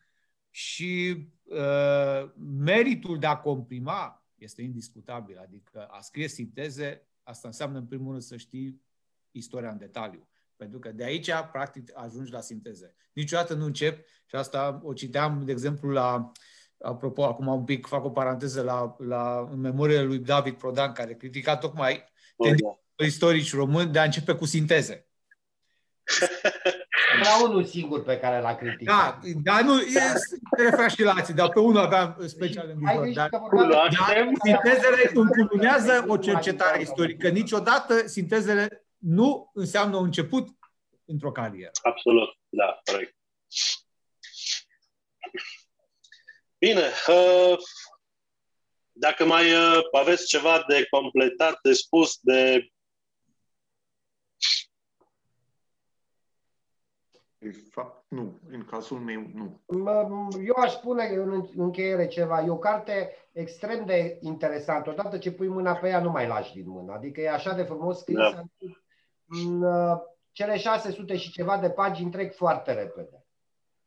Și uh, meritul de a comprima este indiscutabil. Adică a scrie sinteze, asta înseamnă în primul rând să știi istoria în detaliu. Pentru că de aici, practic, ajungi la sinteze. Niciodată nu încep, și asta o citeam, de exemplu, la, apropo, acum un pic fac o paranteză la, la în memoriile lui David Prodan, care critica tocmai oh, da. istorici români de a începe cu sinteze. Era unul singur pe care l-a criticat. Da, dar nu, e, te referi și la alții, dar pe unul aveam special în gânduri. Dar, dar sintezele înculunează o cercetare istorică. Niciodată sintezele nu înseamnă un început într-o carieră. Absolut, da, corect. Bine, uh, dacă mai uh, aveți ceva de completat, de spus, de fapt, nu. În cazul meu, nu. Eu aș spune în încheiere ceva. E o carte extrem de interesantă. Odată ce pui mâna pe ea, nu mai lași din mână. Adică e așa de frumos scris. Da. În uh, cele 600 și ceva de pagini trec foarte repede.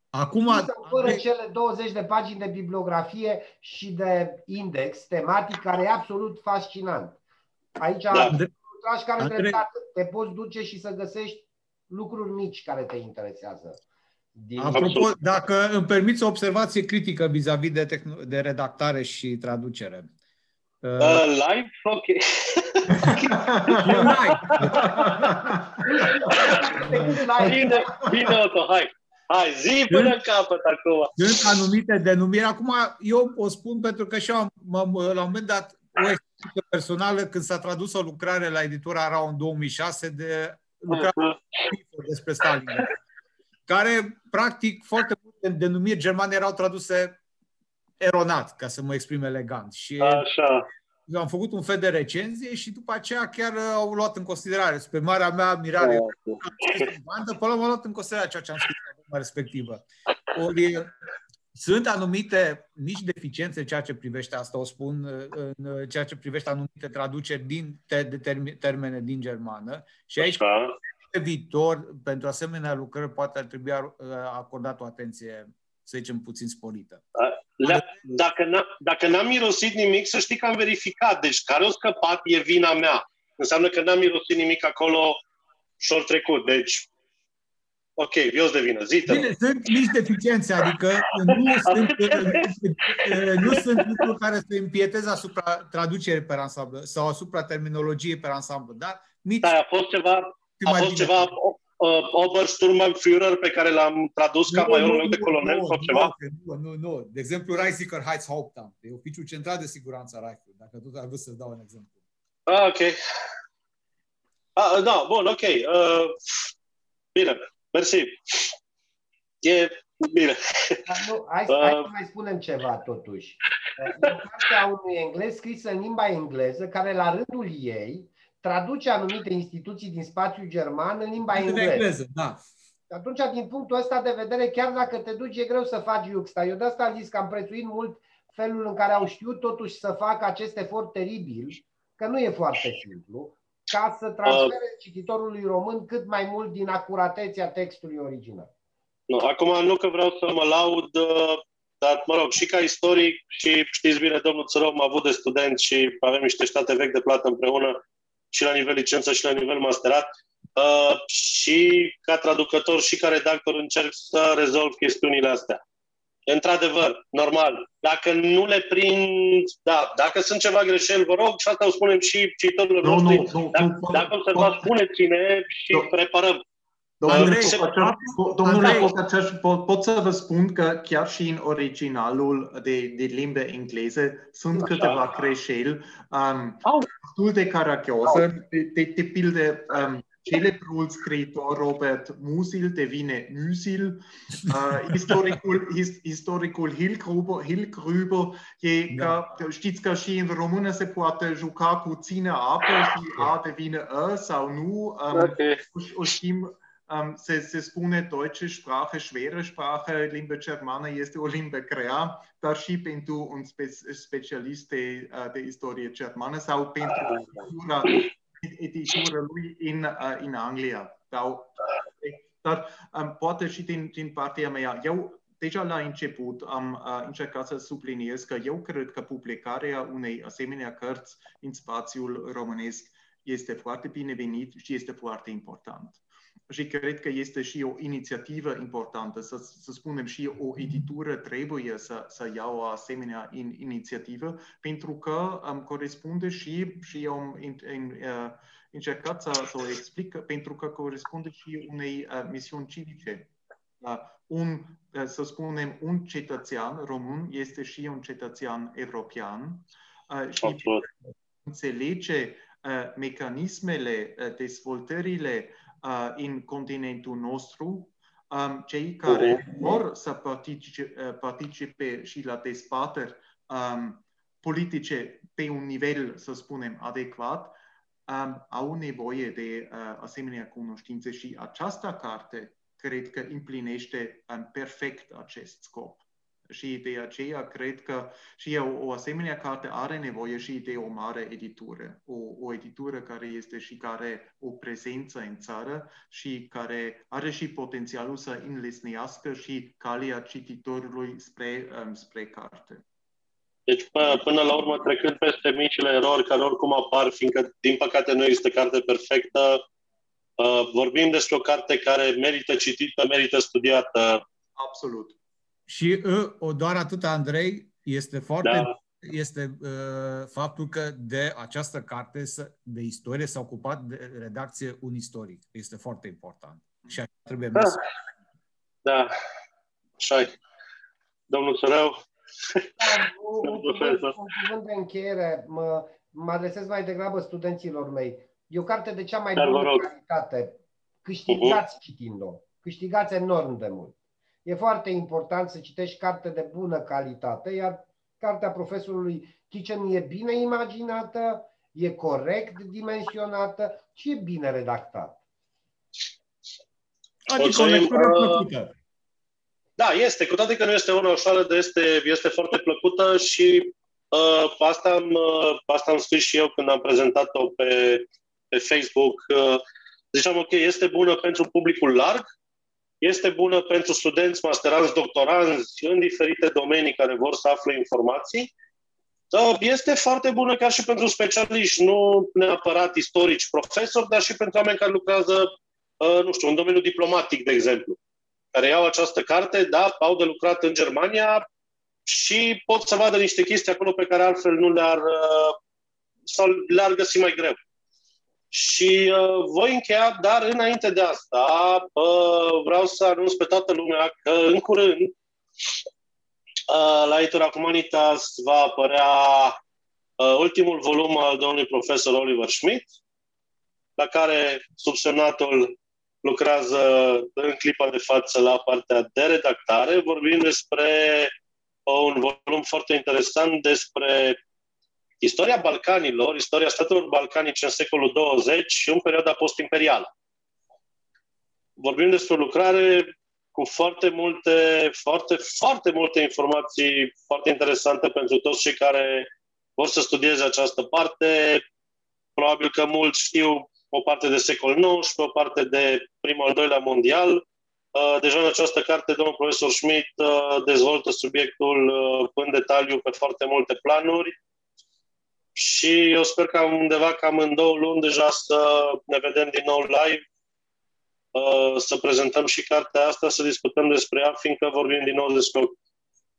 Acum... Fără cele 20 de pagini de bibliografie și de index tematic, care e absolut fascinant. Aici, da. care Andre... te poți duce și să găsești lucruri mici care te interesează. Din... Apropo, dacă îmi permiți o observație critică vis-a-vis de, tehn- de redactare și traducere. Uh, uh live? Ok. bine, bine, Otto, hai. Hai, zi până în capăt acum. Sunt anumite denumiri. Acum eu o spun pentru că și eu am, am la un moment dat o experiență personală când s-a tradus o lucrare la editura Arau în 2006 de lucrarea despre Stalin, care, practic, foarte multe denumiri germane erau traduse eronat, ca să mă exprim elegant. Și Așa. Eu am făcut un fel de recenzie și după aceea chiar au luat în considerare, spre marea mea admirare, bandă, până am luat în considerare ceea ce am scris la respectivă. Ori, sunt anumite mici deficiențe în ceea ce privește asta, o spun, în ceea ce privește anumite traduceri din de termene din germană și aici pe viitor, pentru asemenea lucrări, poate ar trebui acordat o atenție, să zicem, puțin sporită. La, dacă, n-a, dacă n-am mirosit nimic, să știi că am verificat. Deci care o scăpat e vina mea. Înseamnă că n-am mirosit nimic acolo și trecut. Deci Ok, eu de vină, zi Bine, sunt mici deficiențe, adică nu sunt, nu sunt lucruri care să împieteze asupra traducerii pe ansamblu sau asupra terminologiei pe ansamblu, dar mici... Da, a fost ceva, a fost bine. ceva uh, Obersturmbannführer pe care l-am tradus ca majorul de colonel nu, sau ceva? Nu, nu, nu. De exemplu, Reichssicherheitshauptamt. E oficiul central de siguranță a Reichului, dacă tot ar vrea să dau un exemplu. Ah, ok. Ah, da, bun, ok. Uh, bine. Mersi. E bine. Dar nu, hai, uh, hai să mai spunem ceva totuși. E cartea unui englez scrisă în limba engleză, care la rândul ei traduce anumite instituții din spațiul german în limba engleză. engleză da. Atunci, din punctul ăsta de vedere, chiar dacă te duci, e greu să faci Iuxta. Eu de asta am zis că am prețuit mult felul în care au știut totuși să facă acest efort teribil, că nu e foarte simplu, ca să transfere uh, cititorului român cât mai mult din acuratețea textului original. Nu, acum nu că vreau să mă laud, uh, dar, mă rog, și ca istoric, și știți bine, domnul Țărău, am avut de student și avem niște state vechi de plată împreună, și la nivel licență și la nivel masterat. Uh, și ca traducător și ca redactor încerc să rezolv chestiunile astea. Într-adevăr, normal. Dacă nu le prind, da, dacă sunt ceva greșeli, vă rog, și asta o spunem și citorilor no, noștri. No, no, dacă, no, dacă observați, spuneți-ne și no. preparăm. Domnule Domnule Pocaceș, pot, pot să vă spun că chiar și în originalul de, de limba engleză sunt Așa. câteva greșeli um, destul de caragiose, de, de, de pildă um, celebrul scriitor Robert Musil devine Musil, uh, istoricul, his, istoricul Hilgruber, Hilgrüber, e da. ca, știți că și în română se poate juca cu ține apă și A devine A sau nu. Um, okay. o, o știm Um, se, se spune deutsche Sprache, schwere Sprache, limba germană este o limbă grea, dar și pentru un spe, specialist de, uh, de istorie germană sau pentru editura, editura lui în, uh, în Anglia. Sau, dar um, poate și din, din partea mea, eu deja la început am uh, încercat să subliniez că eu cred că publicarea unei asemenea cărți în spațiul românesc este foarte binevenit și este foarte important și cred că este și o inițiativă importantă, să, să spunem și o editură trebuie să, să ia o asemenea in, inițiativă, pentru că um, corespunde și, și am in, in, uh, încercat să, să o explic, pentru că corespunde și unei uh, misiuni civice. Uh, un, uh, să spunem, un cetățean român este și un cetățean european uh, și Absolut. înțelege uh, mecanismele, uh, dezvoltările uh, în continentul nostru, um, cei care vor să participe, uh, participe și la dezbateri um, politice pe un nivel, să spunem, adecvat, um, au nevoie de uh, asemenea cunoștințe și această carte cred că împlinește um, perfect acest scop. Și de aceea cred că și eu, o asemenea carte are nevoie și de o mare editură. O, o editură care este și care o prezență în țară și care are și potențialul să înlesnească și calea cititorului spre, um, spre carte. Deci, până la urmă, trecând peste micile erori care oricum apar, fiindcă, din păcate, nu este carte perfectă, uh, vorbim despre o carte care merită citită, merită studiată. Absolut. Și o doar atât, Andrei, este foarte da. este uh, faptul că de această carte de istorie s-a ocupat de redacție un istoric. Este foarte important. Și așa trebuie da. Mers. Da, așa Domnul Sărău. Da, un, un, un cuvânt de încheiere. Mă, mă adresez mai degrabă studenților mei. E o carte de cea mai Dar bună calitate. Câștigați uh-huh. citind-o. Câștigați enorm de mult. E foarte important să citești carte de bună calitate, iar cartea profesorului Kitchen e bine imaginată, e corect dimensionată și e bine redactată. Adică o lectură plăcută. Da, este. Cu toate că nu este una ușoară, dar este, este foarte plăcută și uh, asta, am, uh, asta am scris și eu când am prezentat-o pe, pe Facebook. Uh, ziceam, ok, este bună pentru publicul larg, este bună pentru studenți, masteranți, doctoranți în diferite domenii care vor să afle informații. Da, este foarte bună chiar și pentru specialiști, nu neapărat istorici, profesori, dar și pentru oameni care lucrează, uh, nu știu, în domeniul diplomatic, de exemplu, care iau această carte, da, au de lucrat în Germania și pot să vadă niște chestii acolo pe care altfel nu le-ar uh, sau le-ar găsi mai greu. Și uh, voi încheia, dar înainte de asta uh, vreau să anunț pe toată lumea că în curând uh, la Editura Humanitas va apărea uh, ultimul volum al domnului profesor Oliver Schmidt, la care subsemnatul lucrează în clipa de față la partea de redactare. Vorbim despre uh, un volum foarte interesant despre istoria Balcanilor, istoria statelor balcanice în secolul 20 și în perioada post-imperială. Vorbim despre o lucrare cu foarte multe, foarte, foarte multe informații foarte interesante pentru toți cei care vor să studieze această parte. Probabil că mulți știu o parte de secol XIX, o parte de primul al doilea mondial. Uh, deja în această carte, domnul profesor Schmidt uh, dezvoltă subiectul uh, în detaliu pe foarte multe planuri și eu sper că undeva cam în două luni deja să ne vedem din nou live, să prezentăm și cartea asta, să discutăm despre ea, fiindcă vorbim din nou despre,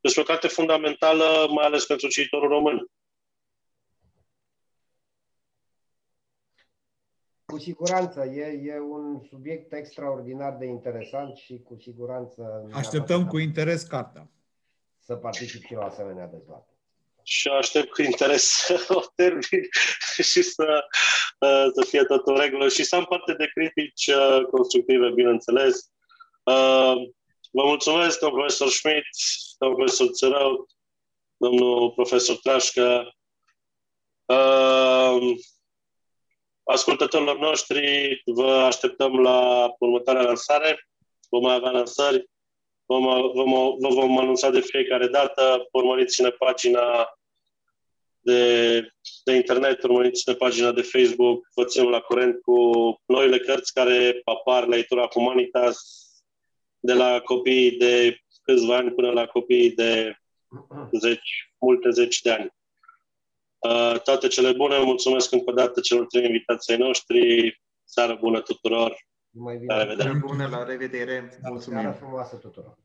despre o carte fundamentală, mai ales pentru cititorul român. Cu siguranță, e, e un subiect extraordinar de interesant și cu siguranță... Așteptăm cu interes cartea. Să particip și la asemenea dezbatere. Și aștept cu interes să o termin și să, uh, să fie tot în regulă și să am parte de critici uh, constructive, bineînțeles. Uh, vă mulțumesc, domnul profesor Schmidt, domnul profesor Țărău, domnul profesor Trașcă ascultătorilor noștri, vă așteptăm la următoarea lansare. Vom mai avea lansări, vom, vom, vă vom anunța de fiecare dată. Urmăriți-ne pagina de, de internet, urmăriți-ne pagina de Facebook, vă ținem la curent cu noile cărți care apar la editura Humanitas, de la copii de câțiva ani până la copii de zeci, multe zeci de ani. Uh, toate cele bune, mulțumesc încă o dată celor trei invitații noștri. Seară bună tuturor! Mai bine. La revedere! Bună, la revedere! Mulțumim! Seară frumoasă tuturor!